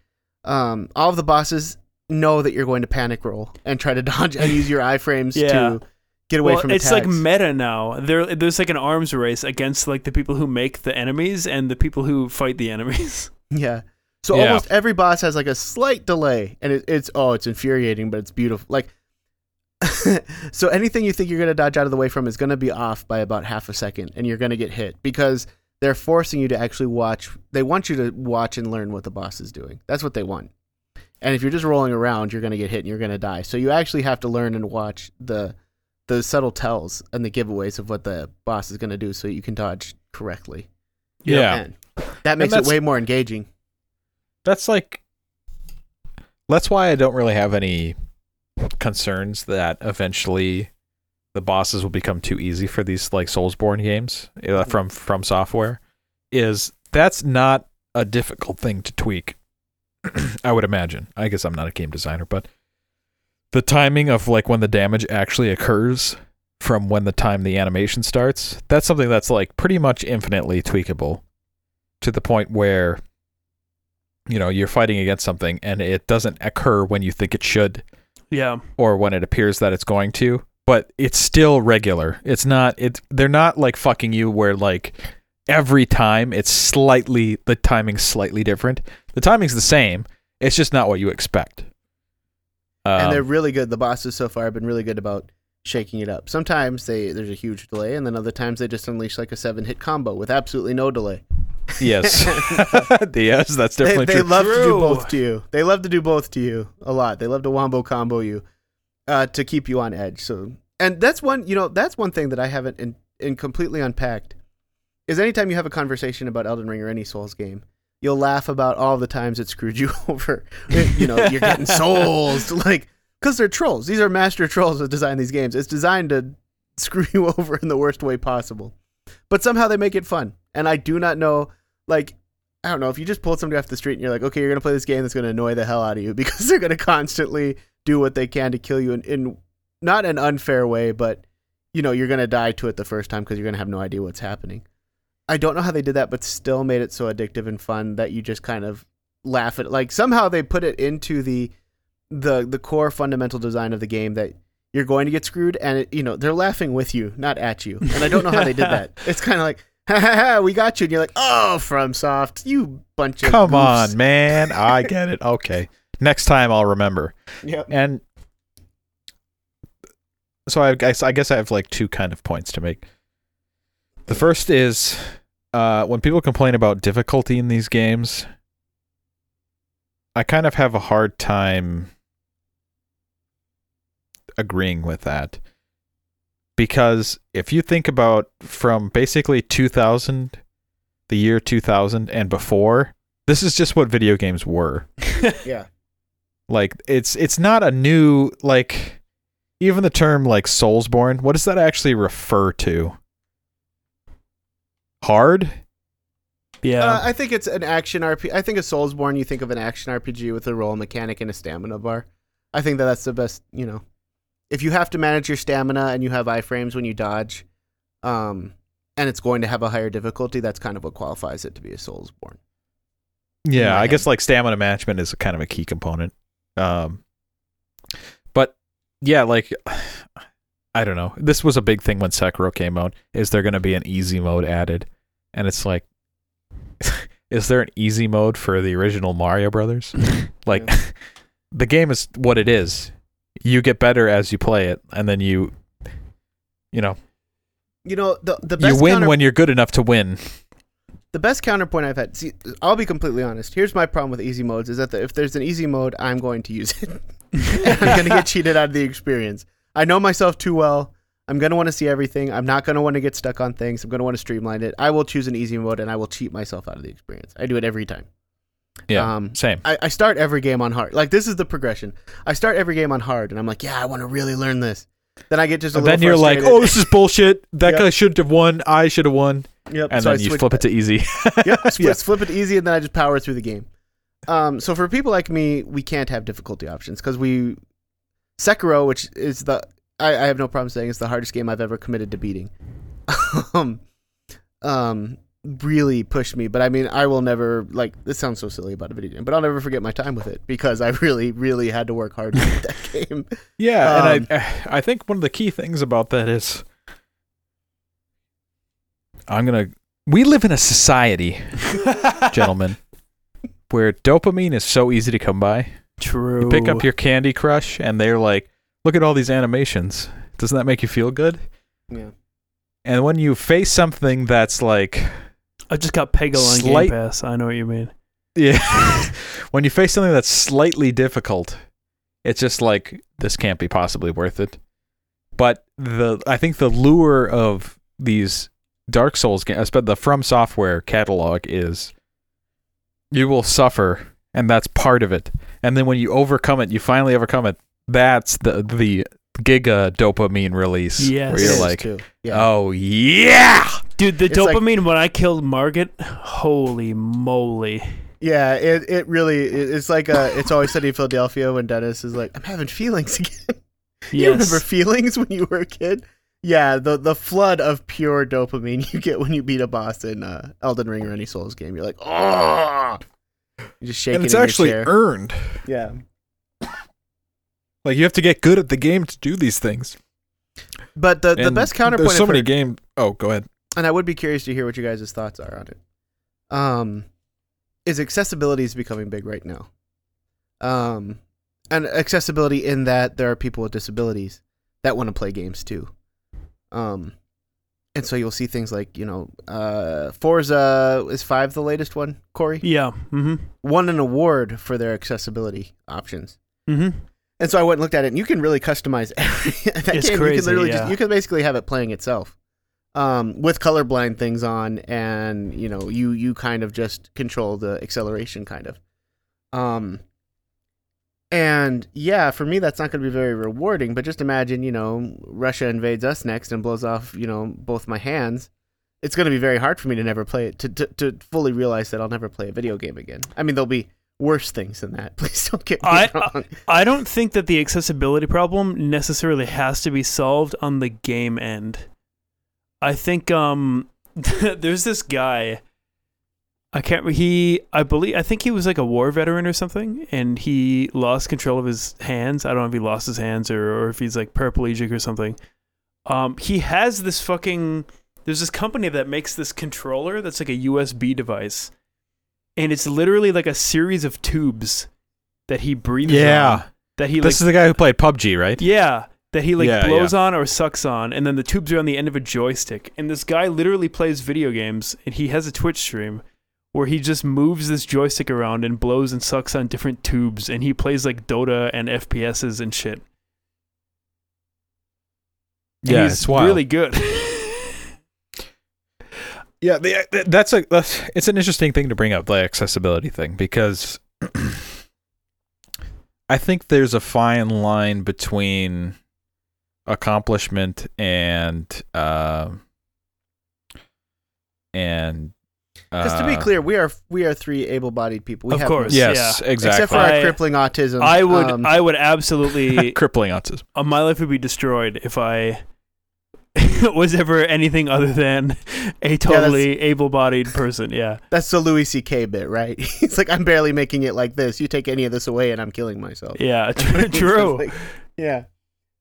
[SPEAKER 3] Um, all of the bosses know that you're going to panic roll and try to dodge and use your iframes
[SPEAKER 1] Yeah.
[SPEAKER 3] to get away
[SPEAKER 1] well,
[SPEAKER 3] from
[SPEAKER 1] it's like meta now. There, there's like an arms race against like the people who make the enemies and the people who fight the enemies.
[SPEAKER 3] Yeah. So
[SPEAKER 2] Yeah.
[SPEAKER 3] almost every boss has like a slight delay, and it, it's oh, it's infuriating, but it's beautiful. Like, so anything you think you're gonna dodge out of the way from is gonna be off by about half a second, and you're gonna get hit because they're forcing you to actually watch. They want you to watch and learn what the boss is doing. That's what they want. And if you're just rolling around, you're gonna get hit and you're gonna die. So you actually have to learn and watch the the subtle tells and the giveaways of what the boss is gonna do, so you can dodge correctly.
[SPEAKER 2] yeah.
[SPEAKER 3] And that makes it way more engaging.
[SPEAKER 2] that's like that's why I don't really have any concerns that eventually the bosses will become too easy for these like Soulsborne games uh, from from software. Is that's not a difficult thing to tweak. I would imagine. I guess I'm not a game designer, but the timing of like when the damage actually occurs from when the time the animation starts, that's something that's like pretty much infinitely tweakable to the point where you know you're fighting against something and it doesn't occur when you think it should
[SPEAKER 1] Yeah,
[SPEAKER 2] or when it appears that it's going to but it's still regular it's not it's they're not like fucking you where like every time it's slightly the timing's slightly different the timing's the same it's just not what you expect
[SPEAKER 3] and
[SPEAKER 2] Um,
[SPEAKER 3] they're really good. The bosses so far have been really good about shaking it up. Sometimes they there's a huge delay, and then other times they just unleash like a seven hit combo with absolutely no delay.
[SPEAKER 2] yes yes that's
[SPEAKER 3] They,
[SPEAKER 2] definitely
[SPEAKER 3] they
[SPEAKER 2] true
[SPEAKER 3] love to do both to you. They love to do both to you a lot. They love to wombo combo you uh, to keep you on edge. So, and that's one you know that's one thing that I haven't in, in completely unpacked is anytime you have a conversation about Elden Ring or any Souls game. You'll laugh about all the times it screwed you over. you know, you're getting souls like because they're trolls. These are master trolls that design these games. It's designed to screw you over in the worst way possible. But somehow they make it fun. And I do not know, like, I don't know, if you just pulled somebody off the street and you're like, okay, you're going to play this game that's going to annoy the hell out of you because they're going to constantly do what they can to kill you in, in not an unfair way, but, you know, you're going to die to it the first time because you're going to have no idea what's happening. I don't know how they did that, but still made it so addictive and fun that you just kind of laugh at it. Like, somehow they put it into the the the core fundamental design of the game that you're going to get screwed and it, you know they're laughing with you not at you and i don't know how they did that it's kind of like ha ha ha we got you and you're like oh FromSoft you bunch of
[SPEAKER 2] come
[SPEAKER 3] goofs."
[SPEAKER 2] on man i get it okay next time i'll remember
[SPEAKER 3] yep
[SPEAKER 2] and so I guess I guess I have like two kind of points to make. The first is uh, when people complain about difficulty in these games, I kind of have a hard time agreeing with that. Because if you think about from basically 2000, the year 2000 and before, this is just what video games were.
[SPEAKER 3] yeah
[SPEAKER 2] Like it's it's not a new like even the term like Soulsborne. What does that actually refer to? Hard.
[SPEAKER 1] Yeah.
[SPEAKER 3] Uh, I think it's an action RPG. I think of Soulsborne, you think of an action RPG with a roll mechanic and a stamina bar. I think that that's the best. You know, if you have to manage your stamina and you have iframes when you dodge, um, and it's going to have a higher difficulty, that's kind of what qualifies it to be a Soulsborne.
[SPEAKER 2] Yeah,
[SPEAKER 3] my
[SPEAKER 2] I guess like stamina management is kind of a key component. Um, but yeah, like I don't know. This was a big thing when Sekiro came out. Is there going to be an easy mode added? And it's like, is there an easy mode for the original Mario Brothers? Like,
[SPEAKER 3] Yeah.
[SPEAKER 2] the game is what it is. You get better as you play it, and then you, you know,
[SPEAKER 3] You know, the the best
[SPEAKER 2] you win
[SPEAKER 3] counter-
[SPEAKER 2] when you're good enough to win.
[SPEAKER 3] The best counterpoint I've had. See, I'll be completely honest. Here's my problem with easy modes: is that the, if there's an easy mode, I'm going to use it. I'm gonna get cheated out of the experience. I know myself too well. I'm gonna want to see everything. I'm not gonna want to get stuck on things. I'm gonna want to streamline it. I will choose an easy mode, and I will cheat myself out of the experience. I do it every time.
[SPEAKER 2] Yeah,
[SPEAKER 3] Um,
[SPEAKER 2] same.
[SPEAKER 3] I, I start every game on hard. Like this is the progression. I start every game on hard, and I'm like, yeah, I want to really learn this. Then I get just a little frustrated.
[SPEAKER 2] And
[SPEAKER 3] little
[SPEAKER 2] then you're like, oh, this is bullshit. That
[SPEAKER 3] Yep.
[SPEAKER 2] guy shouldn't have won. I should have won.
[SPEAKER 3] yep.
[SPEAKER 2] And
[SPEAKER 3] so I
[SPEAKER 2] then you flip it to easy.
[SPEAKER 3] yep, split,
[SPEAKER 2] Yeah.
[SPEAKER 3] flip it easy, and then I just power through the game. Um, so for people like me, we can't have difficulty options because we Sekiro, which is the I, I have no problem saying it's the hardest game I've ever committed to beating. um, um, really pushed me, but I mean, I will never like. This sounds so silly about a video game, but I'll never forget my time with it because I really, really had to work hard to beat that game.
[SPEAKER 2] Yeah,
[SPEAKER 3] Um,
[SPEAKER 2] and I I think one of the key things about that is I'm gonna we live in a society, gentlemen, where dopamine is so easy to come by.
[SPEAKER 1] True.
[SPEAKER 2] You pick up your Candy Crush and they're like, look at all these animations. Doesn't that make you feel good?
[SPEAKER 3] Yeah.
[SPEAKER 2] And when you face something that's like
[SPEAKER 1] I just got Peggle on
[SPEAKER 2] Slight-
[SPEAKER 1] Game Pass. I know what you mean.
[SPEAKER 2] Yeah. when you face something that's slightly difficult, it's just like this can't be possibly worth it. But the I think the lure of these Dark Souls games, but the From Software catalog is you will suffer and that's part of it. And then when you overcome it, you finally overcome it. That's the the giga dopamine release
[SPEAKER 1] Yes.
[SPEAKER 2] where you're
[SPEAKER 3] is,
[SPEAKER 2] like,
[SPEAKER 3] too. yeah.
[SPEAKER 2] "Oh yeah."
[SPEAKER 1] Dude, the
[SPEAKER 3] It's like-
[SPEAKER 1] dopamine when I killed Margit, holy moly.
[SPEAKER 3] Yeah, it, it really it's like uh it's always sunny in Philadelphia when Dennis is like, I'm having feelings again. You remember feelings when you were a kid? Yeah, the the flood of pure dopamine you get when you beat a boss in uh, Elden Ring or any Souls game. You're like, oh, you just shaking
[SPEAKER 2] And it's
[SPEAKER 3] in your
[SPEAKER 2] actually
[SPEAKER 3] chair.
[SPEAKER 2] earned.
[SPEAKER 3] yeah.
[SPEAKER 2] Like you have to get good at the game to do these things.
[SPEAKER 3] But the, the
[SPEAKER 2] And
[SPEAKER 3] best counterpoint,
[SPEAKER 2] There's so many
[SPEAKER 3] heard-
[SPEAKER 2] game. Oh, go ahead.
[SPEAKER 3] And I would be curious to hear what you guys' thoughts are on it. Um, is accessibility is becoming big right now. Um, and accessibility in that there are people with disabilities that want to play games too. Um, and so you'll see things like you know, uh, Forza is five the latest one, Corey
[SPEAKER 1] Yeah. Mm-hmm.
[SPEAKER 3] won an award for their accessibility options.
[SPEAKER 1] Mm-hmm.
[SPEAKER 3] And so I went and looked at it, and you can really customize every, that
[SPEAKER 1] It's
[SPEAKER 3] game. you can literally
[SPEAKER 1] yeah.
[SPEAKER 3] just you can basically have it playing itself, um, with colorblind things on, and you know you you kind of just control the acceleration, kind of. Um, and yeah, for me that's not going to be very rewarding. But just imagine, you know, Russia invades us next and blows off, you know, both my hands. It's going to be very hard for me to never play it to, to to fully realize that I'll never play a video game again. I mean, there'll be worse things than that. Please don't get me
[SPEAKER 1] I-
[SPEAKER 3] wrong.
[SPEAKER 1] I don't think that the accessibility problem necessarily has to be solved on the game end. I think um there's this guy I can't he I believe I think he was like a war veteran or something and he lost control of his hands. I don't know if he lost his hands or, or if he's like paraplegic or something. Um he has this fucking there's this company that makes this controller that's like a USB device. And it's literally like a series of tubes that he breathes on that he like
[SPEAKER 2] this is the guy who played PUBG, right?
[SPEAKER 1] yeah, that he like
[SPEAKER 2] Yeah,
[SPEAKER 1] blows on or sucks on, and then the tubes are on the end of a joystick. And this guy literally plays video games, and he has a Twitch stream where he just moves this joystick around and blows and sucks on different tubes, and he plays like Dota and FPSs and shit. And
[SPEAKER 2] Yeah,
[SPEAKER 1] he's really good.
[SPEAKER 2] Yeah, the, uh, that's a that's it's an interesting thing to bring up the accessibility thing because I think there's a fine line between accomplishment and uh, and
[SPEAKER 3] Because to be
[SPEAKER 2] uh,
[SPEAKER 3] clear, we are we are three able-bodied people. We
[SPEAKER 1] Of
[SPEAKER 3] have
[SPEAKER 1] course.
[SPEAKER 2] yes,
[SPEAKER 1] Yeah.
[SPEAKER 2] exactly.
[SPEAKER 3] except for our
[SPEAKER 1] I-
[SPEAKER 3] crippling autism.
[SPEAKER 1] I would
[SPEAKER 3] um,
[SPEAKER 1] I would absolutely
[SPEAKER 2] crippling autism.
[SPEAKER 1] uh, my life would be destroyed if I was ever anything other than a totally able-bodied person. Yeah.
[SPEAKER 3] that's the Louis C.K. bit, right? He's like, I'm barely making it like this. You take any of this away, and I'm killing myself.
[SPEAKER 1] Yeah, tr-
[SPEAKER 3] It's
[SPEAKER 1] true.
[SPEAKER 3] like- yeah.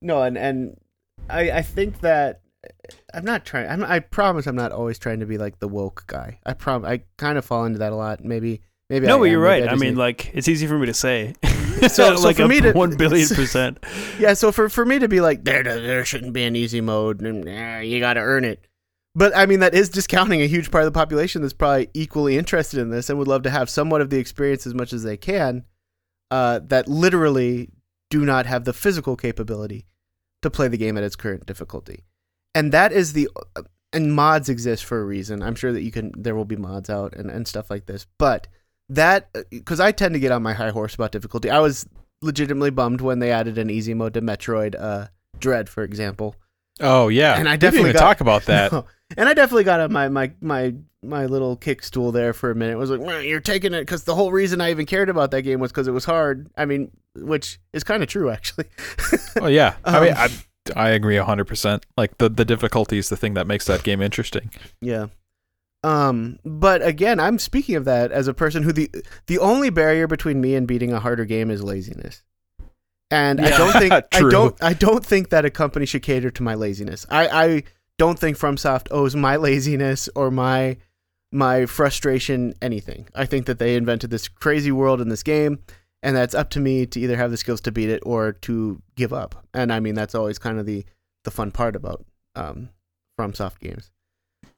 [SPEAKER 3] No, and and I I think that I'm not trying. I'm, I promise I'm not always trying to be like the woke guy. I prom. I kind of fall into that a lot. Maybe maybe.
[SPEAKER 1] no,
[SPEAKER 3] I
[SPEAKER 1] but
[SPEAKER 3] am.
[SPEAKER 1] you're
[SPEAKER 3] Maybe
[SPEAKER 1] right. I
[SPEAKER 3] just
[SPEAKER 1] mean,
[SPEAKER 3] need-
[SPEAKER 1] like it's easy for me to say.
[SPEAKER 3] So- so
[SPEAKER 1] like
[SPEAKER 3] for
[SPEAKER 1] a
[SPEAKER 3] me to-
[SPEAKER 1] one billion percent.
[SPEAKER 3] yeah. So for for me to be like there there shouldn't be an easy mode. And, you got to earn it. But I mean that is discounting a huge part of the population that's probably equally interested in this and would love to have somewhat of the experience as much as they can. Uh, that literally do not have the physical capability to play the game at its current difficulty. And that is the and mods exist for a reason. I'm sure that you can there will be mods out and, and stuff like this. But that because I tend to get on my high horse about difficulty. I was legitimately bummed when they added an easy mode to Metroid uh, Dread, for example.
[SPEAKER 2] Oh yeah,
[SPEAKER 3] And I definitely got-
[SPEAKER 2] talk about that.
[SPEAKER 3] No. And I definitely got on my my my my little kick stool there for a minute. It was like "Well, you're taking it because the whole reason I even cared about that game was because it was hard. I mean, which is kind of true actually.
[SPEAKER 2] Oh yeah, I mean,
[SPEAKER 3] Um,
[SPEAKER 2] I I agree hundred percent. Like the the difficulty is the thing that makes that game interesting.
[SPEAKER 3] Yeah. Um, but again, I'm speaking of that as a person who the the only barrier between me and beating a harder game is laziness. And I don't think I don't I don't think that a company should cater to my laziness. I, I don't think FromSoft owes my laziness or my my frustration anything. I think that they invented this crazy world in this game and that's up to me to either have the skills to beat it or to give up. And I mean that's always kind of the the fun part about um FromSoft games.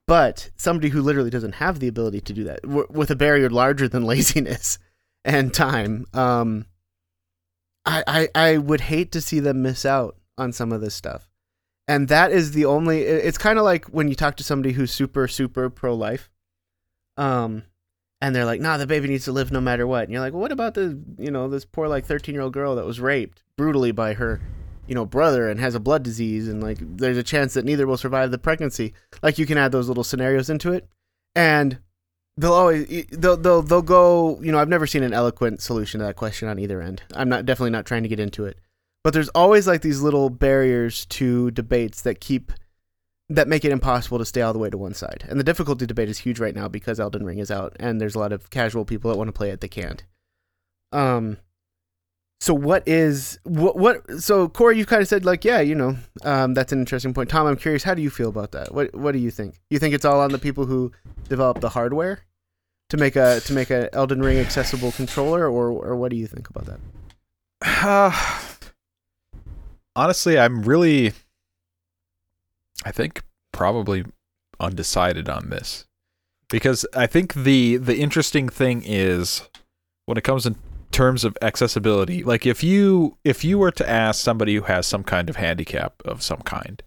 [SPEAKER 3] But somebody who literally doesn't have the ability to do that w- with a barrier larger than laziness and time, um, I, I I would hate to see them miss out on some of this stuff. And that is the only. It's kind of like when you talk to somebody who's super super pro life, um, and they're like, "Nah, the baby needs to live no matter what." And you're like, well, "What about the you know this poor like 13 year old girl that was raped brutally by her you know brother and has a blood disease and like there's a chance that neither will survive the pregnancy? Like you can add those little scenarios into it. And they'll always they'll they'll they'll go you know i've never seen an eloquent solution to that question on either end. I'm not definitely not trying to get into it. But there's always like these little barriers to debates that keep that make it impossible to stay all the way to one side. And the difficulty debate is huge right now because elden ring is out and there's a lot of casual people that want to play it they can't. Um so what is what what so Corey you kind of said like yeah you know um, that's an interesting point. Tom I'm curious how do you feel about that? What what do you think? You think it's all on the people who develop the hardware to make a to make a Elden Ring accessible controller or or what do you think about that?
[SPEAKER 2] Uh, honestly, I'm really, I think probably undecided on this because I think the the interesting thing is when it comes in terms of accessibility. Like if you if you were to ask somebody who has some kind of handicap of some kind,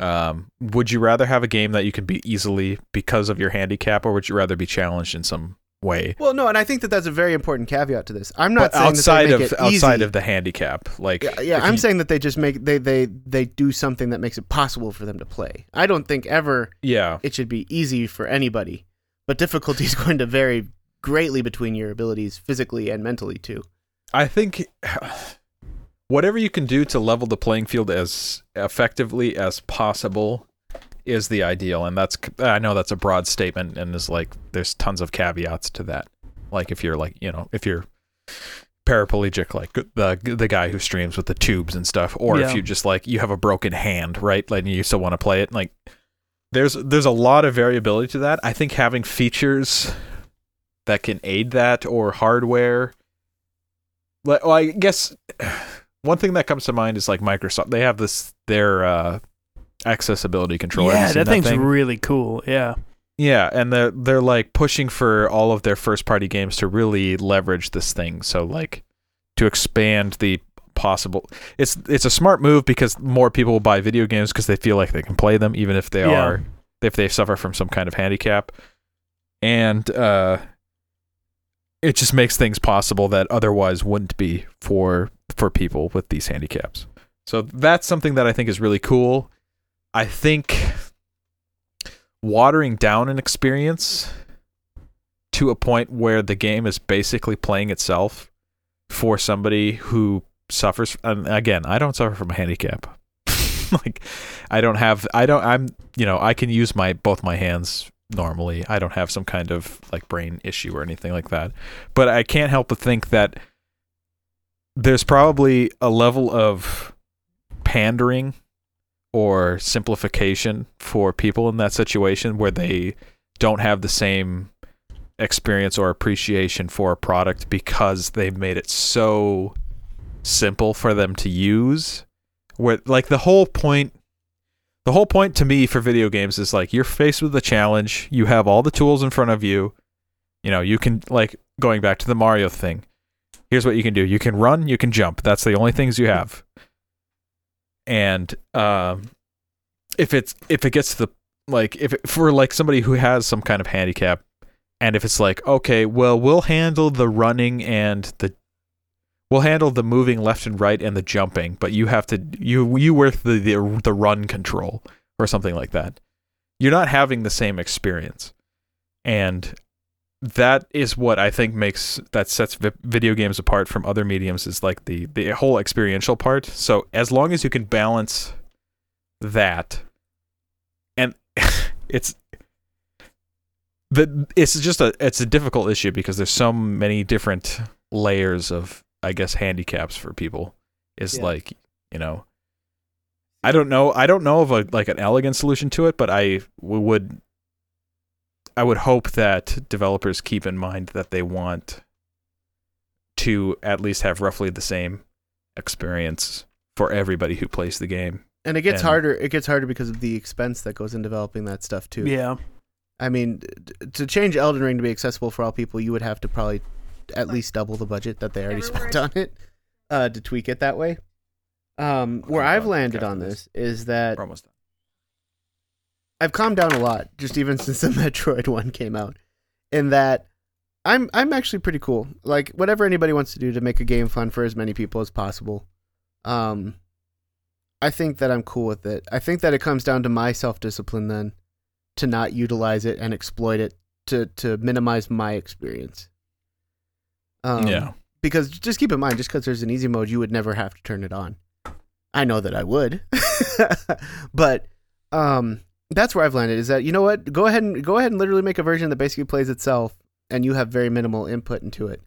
[SPEAKER 2] um, would you rather have a game that you can beat easily because of your handicap, or would you rather be challenged in some way?
[SPEAKER 3] well no and I think that that's a very important caveat to this I'm not
[SPEAKER 2] But
[SPEAKER 3] saying
[SPEAKER 2] outside of outside
[SPEAKER 3] easy.
[SPEAKER 2] of the handicap, like
[SPEAKER 3] yeah, yeah I'm
[SPEAKER 2] you-
[SPEAKER 3] saying that they just make they they they do something that makes it possible for them to play I don't think ever
[SPEAKER 2] yeah.
[SPEAKER 3] it should be easy for anybody, but difficulty is going to vary greatly between your abilities physically and mentally too.
[SPEAKER 2] I think whatever you can do to level the playing field as effectively as possible is the ideal and that's I know that's a broad statement and is like there's tons of caveats to that. Like if you're like, you know, if you're paraplegic like the the guy who streams with the tubes and stuff or
[SPEAKER 1] Yeah.
[SPEAKER 2] if you just like you have a broken hand, right? Like you still want to play it like there's there's a lot of variability to that. I think having features that can aid that or hardware like well, I guess one thing that comes to mind is like Microsoft. They have this their uh, accessibility controller.
[SPEAKER 1] Yeah,
[SPEAKER 2] seen
[SPEAKER 1] that thing's
[SPEAKER 2] thing?
[SPEAKER 1] really cool. Yeah.
[SPEAKER 2] yeah, and they're they're like pushing for all of their first party games to really leverage this thing. So like to expand the possible. It's it's a smart move because more people will buy video games because they feel like they can play them even if they
[SPEAKER 1] Yeah.
[SPEAKER 2] are if they suffer from some kind of handicap. And uh it just makes things possible that otherwise wouldn't be for for people with these handicaps. So that's something that I think is really cool. I think watering down an experience to a point where the game is basically playing itself for somebody who suffers and again, I don't suffer from a handicap. like I don't have I don't I'm you know, I can use my both my hands normally. I don't have some kind of like brain issue or anything like that. But I can't help but think that there's probably a level of pandering or simplification for people in that situation where they don't have the same experience or appreciation for a product because they've made it so simple for them to use? Where like the whole point the whole point to me for video games is like you're faced with a challenge you have all the tools in front of you you know you can like going back to the mario thing here's what you can do you can run you can jump that's the only things you have and um if it's if it gets to the like if it, for like somebody who has some kind of handicap and if it's like okay well we'll handle the running and the we'll handle the moving left and right and the jumping but you have to you you work the the, the run control or something like that. You're not having the same experience. And that is what I think makes that sets vi- video games apart from other mediums is like the the whole experiential part. So as long as you can balance that, and it's the it's just a it's a difficult issue because there's so many different layers of I guess handicaps for people. Is
[SPEAKER 3] Yeah.
[SPEAKER 2] like you know. I don't know. I don't know of a like an elegant solution to it, but I w- would I would hope that developers keep in mind that they want to at least have roughly the same experience for everybody who plays the game.
[SPEAKER 3] And it gets
[SPEAKER 2] And-
[SPEAKER 3] harder. It gets harder because of the expense that goes in developing that stuff too.
[SPEAKER 1] Yeah.
[SPEAKER 3] I mean, to change Elden Ring to be accessible for all people, you would have to probably at least double the budget that they already spent on it uh, to tweak it that way. Um, where I've landed on
[SPEAKER 2] this.
[SPEAKER 3] this is that
[SPEAKER 2] We're almost done.
[SPEAKER 3] I've calmed down a lot, just even since the Metroid one came out. In that, I'm I'm actually pretty cool. Like whatever anybody wants to do to make a game fun for as many people as possible. Um, I think that I'm cool with it. I think that it comes down to my self discipline then, to not utilize it and exploit it to to minimize my experience. Um,
[SPEAKER 2] yeah.
[SPEAKER 3] because just keep in mind, just because there's an easy mode, you would never have to turn it on. I know that I would, but um, that's where I've landed. Is that you know what? Go ahead and go ahead and literally make a version that basically plays itself, and you have very minimal input into it,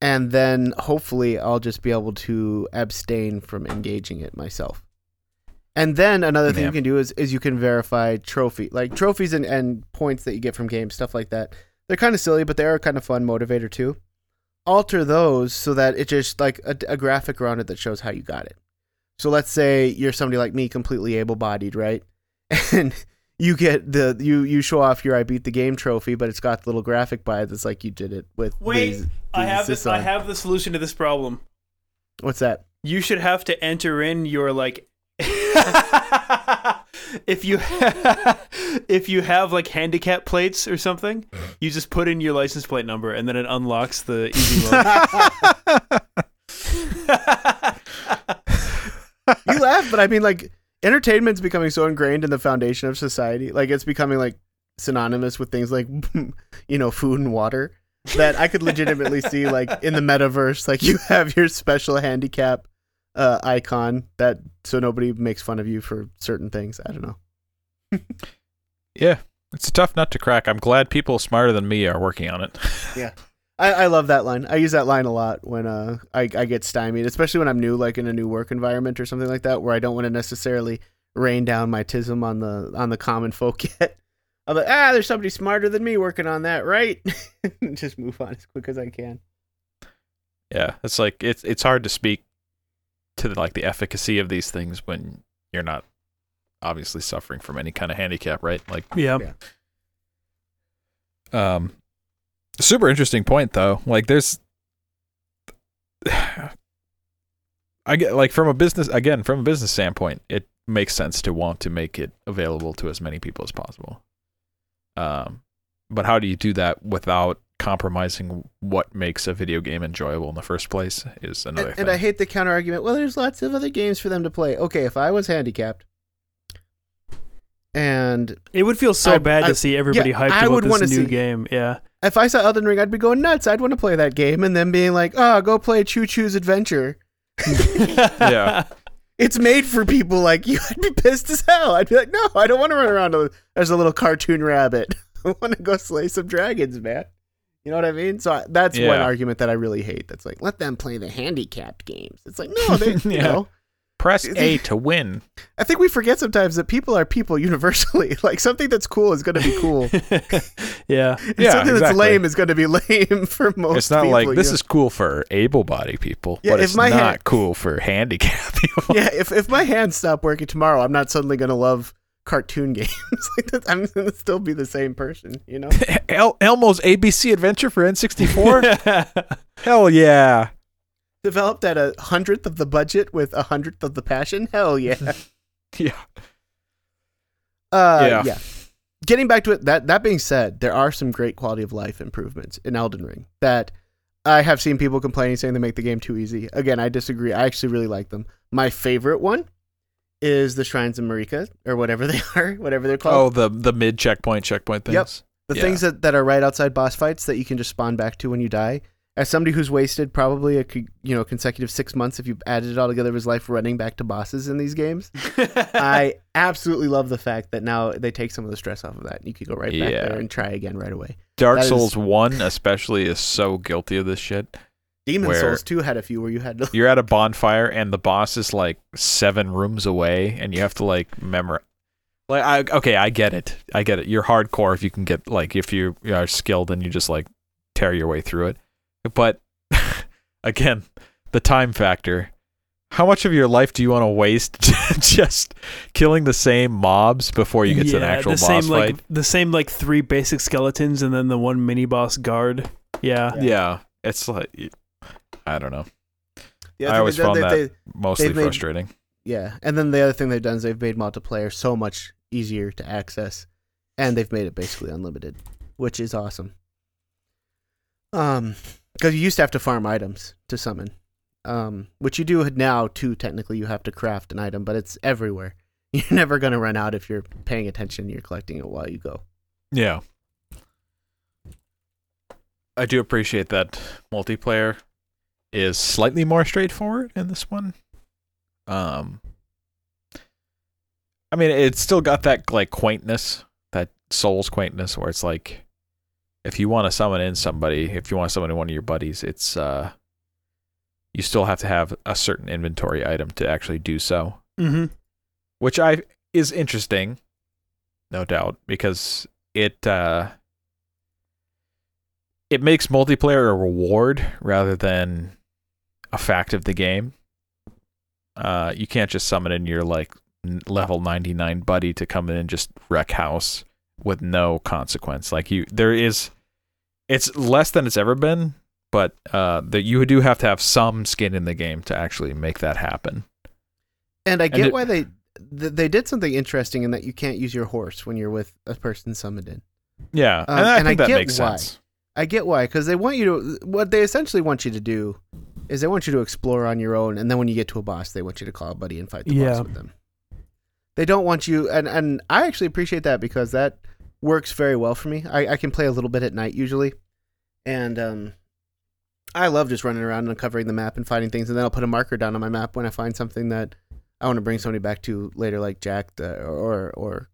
[SPEAKER 3] and then hopefully I'll just be able to abstain from engaging it myself. And then another thing
[SPEAKER 2] Yeah.
[SPEAKER 3] you can do is is you can verify trophy like trophies and, and points that you get from games, stuff like that. They're kind of silly, but they are a kind of fun motivator too alter those so that it just like a, a graphic around it that shows how you got it. So let's say you're somebody like me, completely able-bodied, right? And you get the you you show off your I beat the game trophy, but it's got the little graphic by it that's like you did it with.
[SPEAKER 1] Wait,
[SPEAKER 3] these-
[SPEAKER 1] I have this.
[SPEAKER 3] assists
[SPEAKER 1] I have the solution to this problem.
[SPEAKER 3] What's that?
[SPEAKER 1] You should have to enter in your like. if you if you have like handicap plates or something, you just put in your license plate number and then it unlocks the easy mode.
[SPEAKER 3] you laugh, but I mean like entertainment's becoming so ingrained in the foundation of society. Like it's becoming like synonymous with things like you know food and water that I could legitimately see like in the metaverse like you have your special handicap uh icon that so nobody makes fun of you for certain things. I don't know.
[SPEAKER 2] Yeah. It's a tough nut to crack. I'm glad people smarter than me are working on it.
[SPEAKER 3] I, I love that line. I use that line a lot when uh I, I get stymied, especially when I'm new, like in a new work environment or something like that, where I don't want to necessarily rain down my tism on the on the common folk yet. I'm like, ah, there's somebody smarter than me working on that, right? Just move on as quick as I can.
[SPEAKER 2] yeah. It's like it's it's hard to speak to the, like the efficacy of these things when you're not obviously suffering from any kind of handicap, right? Like
[SPEAKER 1] yeah.
[SPEAKER 2] Um, super interesting point though. Like, there's, I get like from a business again from a business standpoint, it makes sense to want to make it available to as many people as possible. Um, but how do you do that without compromising what makes a video game enjoyable in the first place is another
[SPEAKER 3] And,
[SPEAKER 2] thing.
[SPEAKER 3] and I hate the counter argument. Well, there's lots of other games for them to play. Okay, if I was handicapped, and
[SPEAKER 1] It would feel so
[SPEAKER 3] I-
[SPEAKER 1] bad
[SPEAKER 3] I-
[SPEAKER 1] to see everybody
[SPEAKER 3] yeah,
[SPEAKER 1] hyped
[SPEAKER 3] I
[SPEAKER 1] about
[SPEAKER 3] would
[SPEAKER 1] this new
[SPEAKER 3] see-
[SPEAKER 1] game. Yeah.
[SPEAKER 3] If I saw Elden Ring, I'd be going nuts. I'd want to play that game, and then being like, "Oh, go play Choo Choo's Adventure."
[SPEAKER 2] Yeah.
[SPEAKER 3] It's made for people like you. I'd be pissed as hell. I'd be like, "No, I don't want to run around as a little cartoon rabbit. I want to go slay some dragons, man." You know what I mean? So I, that's one argument that I really hate. That's like, let them play the handicapped games. It's like, no, they, you know.
[SPEAKER 2] Press A to win.
[SPEAKER 3] I think we forget sometimes that people are people universally. Like something that's cool is going to be cool.
[SPEAKER 1] yeah.
[SPEAKER 3] And
[SPEAKER 2] Yeah,
[SPEAKER 3] something that's lame is going to be lame for most.
[SPEAKER 2] It's not
[SPEAKER 3] people,
[SPEAKER 2] like
[SPEAKER 3] you
[SPEAKER 2] this
[SPEAKER 3] know?
[SPEAKER 2] is cool for able-bodied people,
[SPEAKER 3] Yeah,
[SPEAKER 2] but
[SPEAKER 3] if
[SPEAKER 2] it's
[SPEAKER 3] my
[SPEAKER 2] not
[SPEAKER 3] hand-
[SPEAKER 2] cool for handicapped people.
[SPEAKER 3] Yeah, if if my hands stop working tomorrow, I'm not suddenly going to love cartoon games. like that, I'm going to still be the same person. You know.
[SPEAKER 2] El- Elmo's ABC Adventure for N64. Hell yeah!
[SPEAKER 3] Developed at a hundredth of the budget with a hundredth of the passion. Hell yeah.
[SPEAKER 2] Yeah.
[SPEAKER 3] Uh,
[SPEAKER 2] Yeah.
[SPEAKER 3] yeah. Getting back to it, that that being said, there are some great quality of life improvements in Elden Ring that I have seen people complaining saying they make the game too easy. Again, I disagree. I actually really like them. My favorite one is the Shrines of Marika, or whatever they are, whatever they're called.
[SPEAKER 2] Oh, the the mid checkpoint checkpoint things.
[SPEAKER 3] Yep. the
[SPEAKER 2] yeah.
[SPEAKER 3] things that, that are right outside boss fights that you can just spawn back to when you die. As somebody who's wasted probably a you know consecutive six months if you added it all together of his life running back to bosses in these games, I absolutely love the fact that now they take some of the stress off of that. You could go right back
[SPEAKER 2] Yeah.
[SPEAKER 3] there and try again right away.
[SPEAKER 2] Dark
[SPEAKER 3] That is-
[SPEAKER 2] Souls One especially is so guilty of this shit.
[SPEAKER 3] Demon Souls 2 had a few where you had to.
[SPEAKER 2] You're at a bonfire and the boss is like seven rooms away, and you have to like memorize. Like, I okay, I get it. I get it. You're hardcore if you can get like if you are skilled and you just like tear your way through it. But again, the time factor. How much of your life do you want to waste just killing the same mobs before you get to an actual
[SPEAKER 1] the
[SPEAKER 2] boss
[SPEAKER 1] same
[SPEAKER 2] fight?
[SPEAKER 1] like the same like three basic skeletons and then the one mini boss guard. Yeah.
[SPEAKER 2] yeah. it's like I don't know.
[SPEAKER 3] The
[SPEAKER 2] I
[SPEAKER 3] other
[SPEAKER 2] always
[SPEAKER 3] thing
[SPEAKER 2] found
[SPEAKER 3] they-
[SPEAKER 2] that-
[SPEAKER 3] they-
[SPEAKER 2] Mostly
[SPEAKER 3] made-
[SPEAKER 2] frustrating.
[SPEAKER 3] yeah, and then the other thing they've done is they've made multiplayer so much easier to access, and they've made it basically unlimited, which is awesome. Um, because you used to have to farm items to summon, um, which you do now too. Technically, you have to craft an item, but it's everywhere. You're never gonna run out if you're paying attention. You're collecting it while you go.
[SPEAKER 2] Yeah. I do appreciate that multiplayer is slightly more straightforward in this one. Um I mean, it's still got that like quaintness, that Souls quaintness where it's like if you want to summon in somebody, if you want to summon in one of your buddies, it's uh you still have to have a certain inventory item to actually do so
[SPEAKER 1] Mm-hmm.
[SPEAKER 2] which I is interesting, no doubt, because it uh, it makes multiplayer a reward rather than a fact of the game. Uh, you can't just summon in your like level ninety nine buddy to come in and just wreck house with no consequence. Like you, there is, it's less than it's ever been, but uh, that you do have to have some skin in the game to actually make that happen.
[SPEAKER 3] And I get
[SPEAKER 2] it-
[SPEAKER 3] why they they did something interesting in that you can't use your horse when you're with a person summoned in.
[SPEAKER 2] Yeah,
[SPEAKER 3] Um,
[SPEAKER 2] and I
[SPEAKER 3] and
[SPEAKER 2] think
[SPEAKER 3] I
[SPEAKER 2] that
[SPEAKER 3] get
[SPEAKER 2] makes
[SPEAKER 3] why.
[SPEAKER 2] sense.
[SPEAKER 3] I get why, because they want you to. What they essentially want you to do is they want you to explore on your own, and then when you get to a boss, they want you to call a buddy and fight the
[SPEAKER 1] Yeah.
[SPEAKER 3] boss with them. They don't want you, and and I actually appreciate that because that works very well for me. I, I can play a little bit at night usually, and um, I love just running around and uncovering the map and finding things, and then I'll put a marker down on my map when I find something that I want to bring somebody back to later, like Jack uh, or or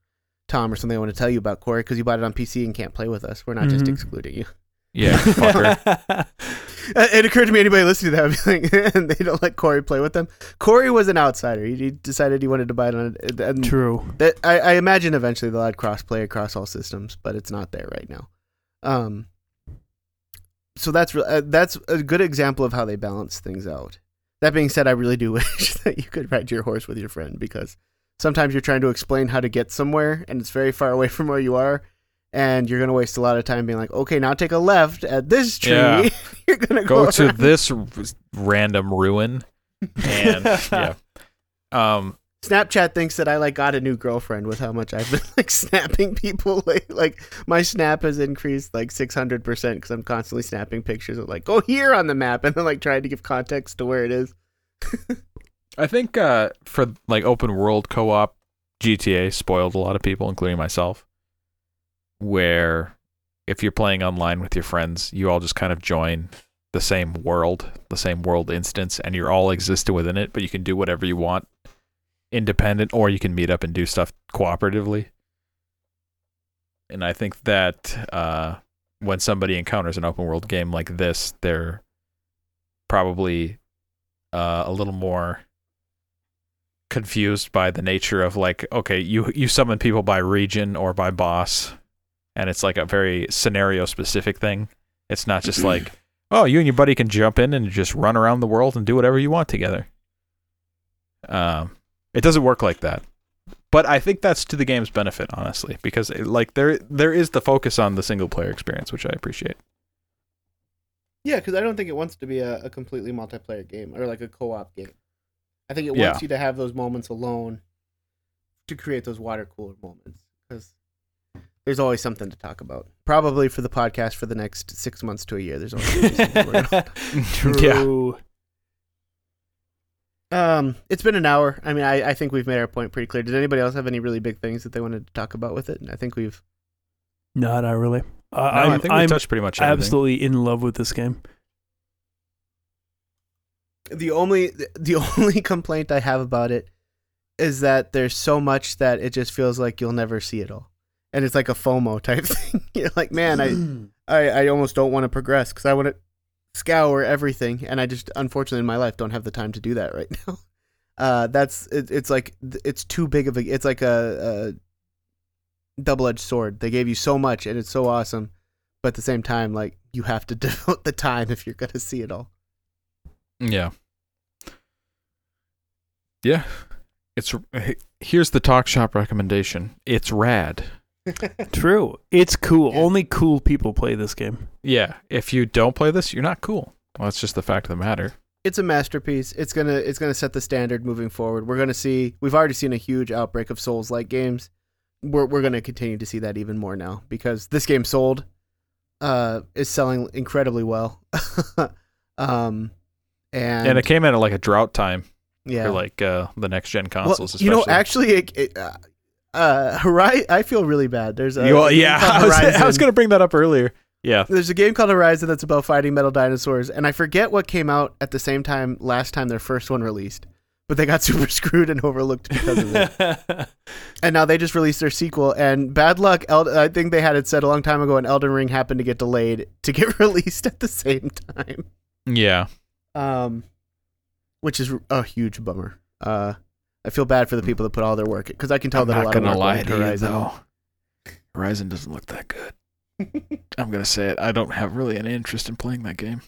[SPEAKER 3] Tom or something. I want to tell you about Corey because you bought it on PC and can't play with us. We're not just
[SPEAKER 1] Mhm.
[SPEAKER 3] excluding you.
[SPEAKER 2] Yeah, fucker.
[SPEAKER 3] Uh, It occurred to me anybody listening to that would be like, and they don't let Corey play with them. Corey was an outsider. He, he decided he wanted to buy it on it. And
[SPEAKER 1] True.
[SPEAKER 3] that, I, I imagine eventually they'll add crossplay across all systems, but it's not there right now. Um, so that's re- uh, that's a good example of how they balance things out. That being said, I really do wish that you could ride your horse with your friend because sometimes you're trying to explain how to get somewhere and it's very far away from where you are. And you're gonna waste a lot of time being like, okay, now take a left at this tree.
[SPEAKER 2] Yeah.
[SPEAKER 3] you're gonna go,
[SPEAKER 2] Go to this r- random ruin, and yeah, um,
[SPEAKER 3] Snapchat thinks that I like got a new girlfriend with how much I've been like snapping people. Like, like my snap has increased like six hundred percent because I'm constantly snapping pictures of like go here on the map and then like trying to give context to where it is.
[SPEAKER 2] I think uh, for like open world co-op, GTA spoiled a lot of people, including myself. Where if you're playing online with your friends, you all just kind of join the same world, the same world instance, and you're all existing within it, but you can do whatever you want independent or you can meet up and do stuff cooperatively. And I think that uh, when somebody encounters an open world game like this, they're probably uh, a little more confused by the nature of like okay you you summon people by region or by boss and it's like a very scenario specific thing it's not just like oh you and your buddy can jump in and just run around the world and do whatever you want together um it doesn't work like that but i think that's to the game's benefit honestly because it, like there there is the focus on the single player experience which i appreciate
[SPEAKER 3] Yeah, because I don't think it wants to be a, a completely multiplayer game or like a co-op game. I think it
[SPEAKER 2] Yeah.
[SPEAKER 3] wants you to have those moments alone to create those water cooler moments because there's always something to talk about. Probably for the podcast for the next six months to a year. There's always gonna be something we're. Um, it's been an hour. I mean, I, I think we've made our point pretty clear. Did anybody else have any really big things that they wanted to talk about with it? And I think we've.
[SPEAKER 1] No, not really. Uh,
[SPEAKER 2] No,
[SPEAKER 1] I'm,
[SPEAKER 2] i think we
[SPEAKER 1] I'm
[SPEAKER 2] touched pretty much everything.
[SPEAKER 1] absolutely in love with this game.
[SPEAKER 3] The only the only complaint I have about it is that there's so much that it just feels like you'll never see it all, and it's like a FOMO type thing. You're like, man, I I, I almost don't want to progress because I want to scour everything, and I just unfortunately in my life don't have the time to do that right now. Uh, that's it, it's like it's too big of a it's like a, a double edged sword. They gave you so much, and it's so awesome, but at the same time, like you have to devote the time if you're gonna see it all.
[SPEAKER 2] Yeah. Yeah. It's here's the talk shop recommendation. It's rad.
[SPEAKER 1] True. It's cool.
[SPEAKER 3] Yeah.
[SPEAKER 1] Only cool people play this game.
[SPEAKER 2] Yeah. If you don't play this, you're not cool. Well, that's just the fact of the matter.
[SPEAKER 3] it's a masterpiece. It's gonna it's gonna set the standard moving forward. We're gonna see. We've already seen a huge outbreak of Souls like games. We're we're gonna continue to see that even more now because this game sold, uh, is selling incredibly well. um, and,
[SPEAKER 2] And, it came in at like a drought time
[SPEAKER 3] yeah,
[SPEAKER 2] for like uh, the next gen
[SPEAKER 3] well,
[SPEAKER 2] consoles.
[SPEAKER 3] you know, actually, it, it, uh, uh, Horizon. I feel really bad. There's a
[SPEAKER 2] You- yeah, I was, I was going to bring that up earlier. Yeah.
[SPEAKER 3] There's a game called Horizon that's about fighting metal dinosaurs, and I forget what came out at the same time last time their first one released. But they got super screwed and overlooked because of it. and now they just released their sequel. And bad luck, Eld- I think they had it said a long time ago, and Elden Ring happened to get delayed to get released at the same time,
[SPEAKER 2] Yeah.
[SPEAKER 3] um, which is a huge bummer. Uh, I feel bad for the people that put all their work because I can tell that a lot of work went into Horizon.
[SPEAKER 2] Horizon doesn't look that good. I'm going to say it. I don't have really any interest in playing that game.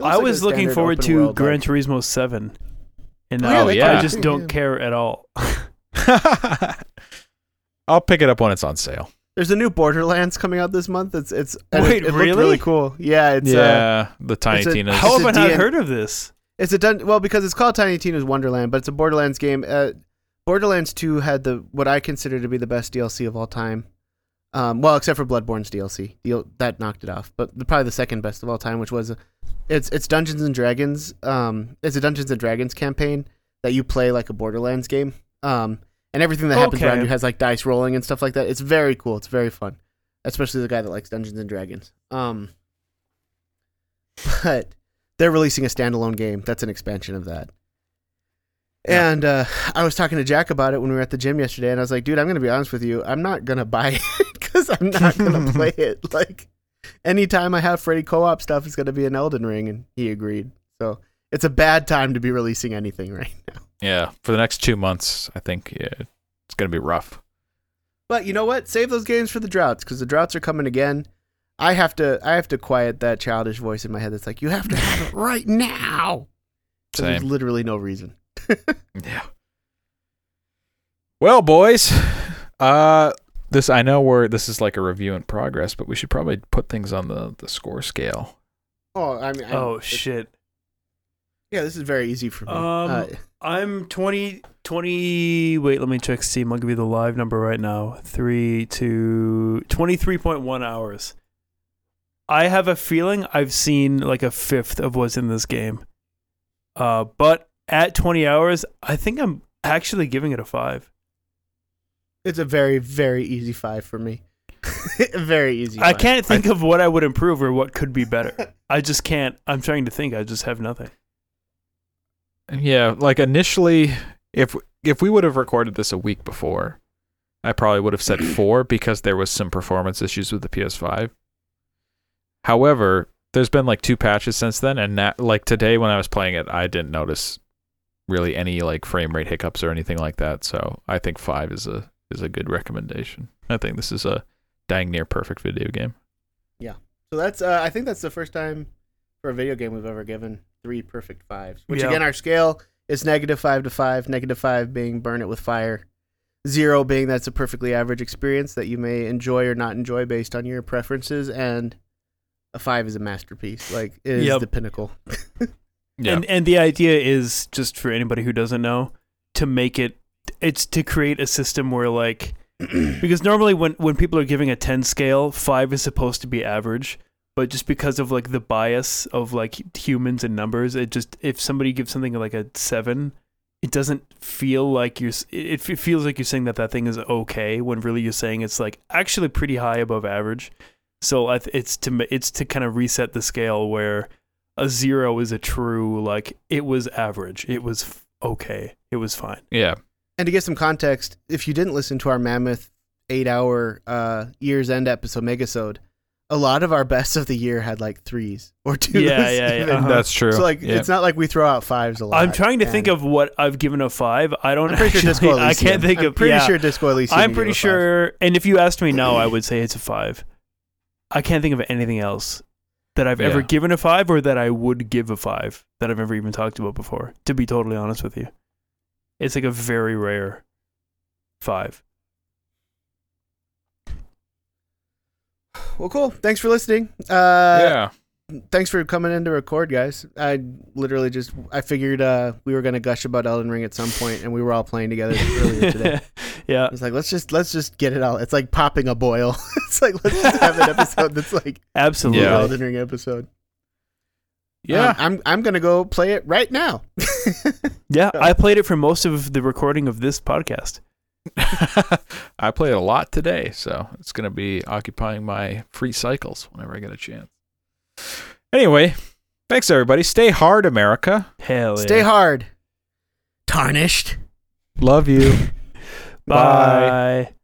[SPEAKER 1] I
[SPEAKER 3] like
[SPEAKER 1] was looking forward to
[SPEAKER 3] world,
[SPEAKER 1] Gran
[SPEAKER 3] like-
[SPEAKER 1] Turismo 7. And
[SPEAKER 3] Oh,
[SPEAKER 1] now
[SPEAKER 2] yeah,
[SPEAKER 1] I just don't care at all.
[SPEAKER 2] I'll pick it up when it's on sale.
[SPEAKER 3] There's a new Borderlands coming out this month. It's it's
[SPEAKER 1] Wait,
[SPEAKER 3] it, it
[SPEAKER 1] really?
[SPEAKER 3] really cool. Yeah, it's uh,
[SPEAKER 2] yeah, the Tiny
[SPEAKER 3] it's a-
[SPEAKER 2] Tina's.
[SPEAKER 1] How have
[SPEAKER 3] a
[SPEAKER 1] I not heard of this?
[SPEAKER 3] It's a dun- well because it's called Tiny Tina's Wonderland, but it's a Borderlands game. Uh, Borderlands Two had the what I consider to be the best DLC of all time. Um, well, except for Bloodborne's DLC, the, that knocked it off. But the, probably the second best of all time, which was it's it's Dungeons and Dragons. Um, it's a Dungeons and Dragons campaign that you play like a Borderlands game. Um, and everything that happens
[SPEAKER 1] Okay.
[SPEAKER 3] around you has like dice rolling and stuff like that. It's very cool. It's very fun, especially the guy that likes Dungeons and Dragons. Um, but they're releasing a standalone game that's an expansion of that.
[SPEAKER 2] Yeah.
[SPEAKER 3] And uh, I was talking to Jack about it when we were at the gym yesterday, and I was like, "Dude, I'm gonna be honest with you. I'm not gonna buy it because I'm not gonna play it. Like, anytime I have Freddy co-op stuff, it's gonna be an Elden Ring." And he agreed. So it's a bad time to be releasing anything right now.
[SPEAKER 2] yeah, for the next two months, I think yeah, it's going to be rough.
[SPEAKER 3] But you know what? Save those games for the droughts because the droughts are coming again. I have to. I have to quiet that childish voice in my head that's like, "You have to have it right now." 'Cause There's
[SPEAKER 2] Same.
[SPEAKER 3] literally no reason.
[SPEAKER 2] Yeah. Well, boys, uh, this I know we're this is like a review in progress, but we should probably put things on the the score scale.
[SPEAKER 3] Oh, I mean, I-
[SPEAKER 1] Oh, shit.
[SPEAKER 3] Yeah, this is very easy for me.
[SPEAKER 1] Um,
[SPEAKER 3] uh,
[SPEAKER 1] I'm 20, 20 Wait, let me check Steam. I'll give you the live number right now. Three to 23.1 hours. I have a feeling I've seen like a fifth of what's in this game. Uh, but at 20 hours, I think I'm actually giving it a five.
[SPEAKER 3] It's a very, very easy five for me. very easy.
[SPEAKER 1] I can't think of what I would improve or what could be better. I just can't. I'm trying to think. I just have nothing.
[SPEAKER 2] Yeah, like initially, if if we would have recorded this a week before, I probably would have said four because there was some performance issues with the PS5. However, there's been like two patches since then, and that, like today when I was playing it, I didn't notice really any like frame rate hiccups or anything like that. So I think five is a is a good recommendation. I think this is a dang near perfect video game. Yeah.
[SPEAKER 3] So that's. Uh, I think that's the first time for a video game we've ever given three perfect fives. Which
[SPEAKER 1] Yeah.
[SPEAKER 3] again, our scale is negative five to five. Negative five being burn it with fire. Zero being that's a perfectly average experience that you may enjoy or not enjoy based on your preferences, and a five is a masterpiece. Like it is
[SPEAKER 1] Yep.
[SPEAKER 3] the pinnacle.
[SPEAKER 2] Yeah,
[SPEAKER 1] And and the idea is just for anybody who doesn't know to make it it's to create a system where like because normally when when people are giving a 10 scale, 5 is supposed to be average, but just because of like the bias of like humans and numbers, it just if somebody gives something like a 7, it doesn't feel like you're it, it feels like you're saying that that thing is okay when really you're saying it's like actually pretty high above average. So it's to it's to kind of reset the scale where a zero is a true like it was average it was okay it was fine
[SPEAKER 2] yeah,
[SPEAKER 3] And to get some context, if you didn't listen to our mammoth eight hour uh, year's end episode, Megasode, a lot of our best of the year had like threes or twos.
[SPEAKER 1] Yeah, yeah, yeah. Uh-huh.
[SPEAKER 2] that's true.
[SPEAKER 3] So like
[SPEAKER 2] yeah.
[SPEAKER 3] it's not like we throw out fives a lot.
[SPEAKER 1] i'm trying to think of what i've given a five i don't
[SPEAKER 3] I'm pretty sure
[SPEAKER 1] actually,
[SPEAKER 3] Disco
[SPEAKER 1] i can't think
[SPEAKER 3] I'm
[SPEAKER 1] of
[SPEAKER 3] pretty
[SPEAKER 1] yeah,
[SPEAKER 3] sure Disco Elysium.
[SPEAKER 1] i'm pretty
[SPEAKER 3] gave a five.
[SPEAKER 1] sure and if you asked me now i would say it's a five i can't think of anything else that i've ever
[SPEAKER 2] Yeah.
[SPEAKER 1] given a five or that i would give a five that i've ever even talked about before to be totally honest with you it's like a very rare five
[SPEAKER 3] Well, cool. Thanks for listening. Uh,
[SPEAKER 2] yeah.
[SPEAKER 3] Thanks for coming in to record, guys. I literally just I figured uh, we were gonna gush about Elden Ring at some point, and we were all playing together earlier today.
[SPEAKER 1] yeah
[SPEAKER 3] It's like let's just let's just get it out. It's like popping a boil. it's like let's just have an episode that's like
[SPEAKER 1] absolutely
[SPEAKER 2] Yeah.
[SPEAKER 3] Elden Ring episode.
[SPEAKER 2] Yeah.
[SPEAKER 3] Um, I'm I'm gonna go play it right now.
[SPEAKER 1] yeah i played it for most of the recording of this podcast
[SPEAKER 2] I played it a lot today, so it's going to be occupying my free cycles whenever I get a chance. Anyway, thanks everybody. Stay hard, America.
[SPEAKER 1] hell yeah.
[SPEAKER 3] Stay hard. Tarnished.
[SPEAKER 2] Love you.
[SPEAKER 1] Bye.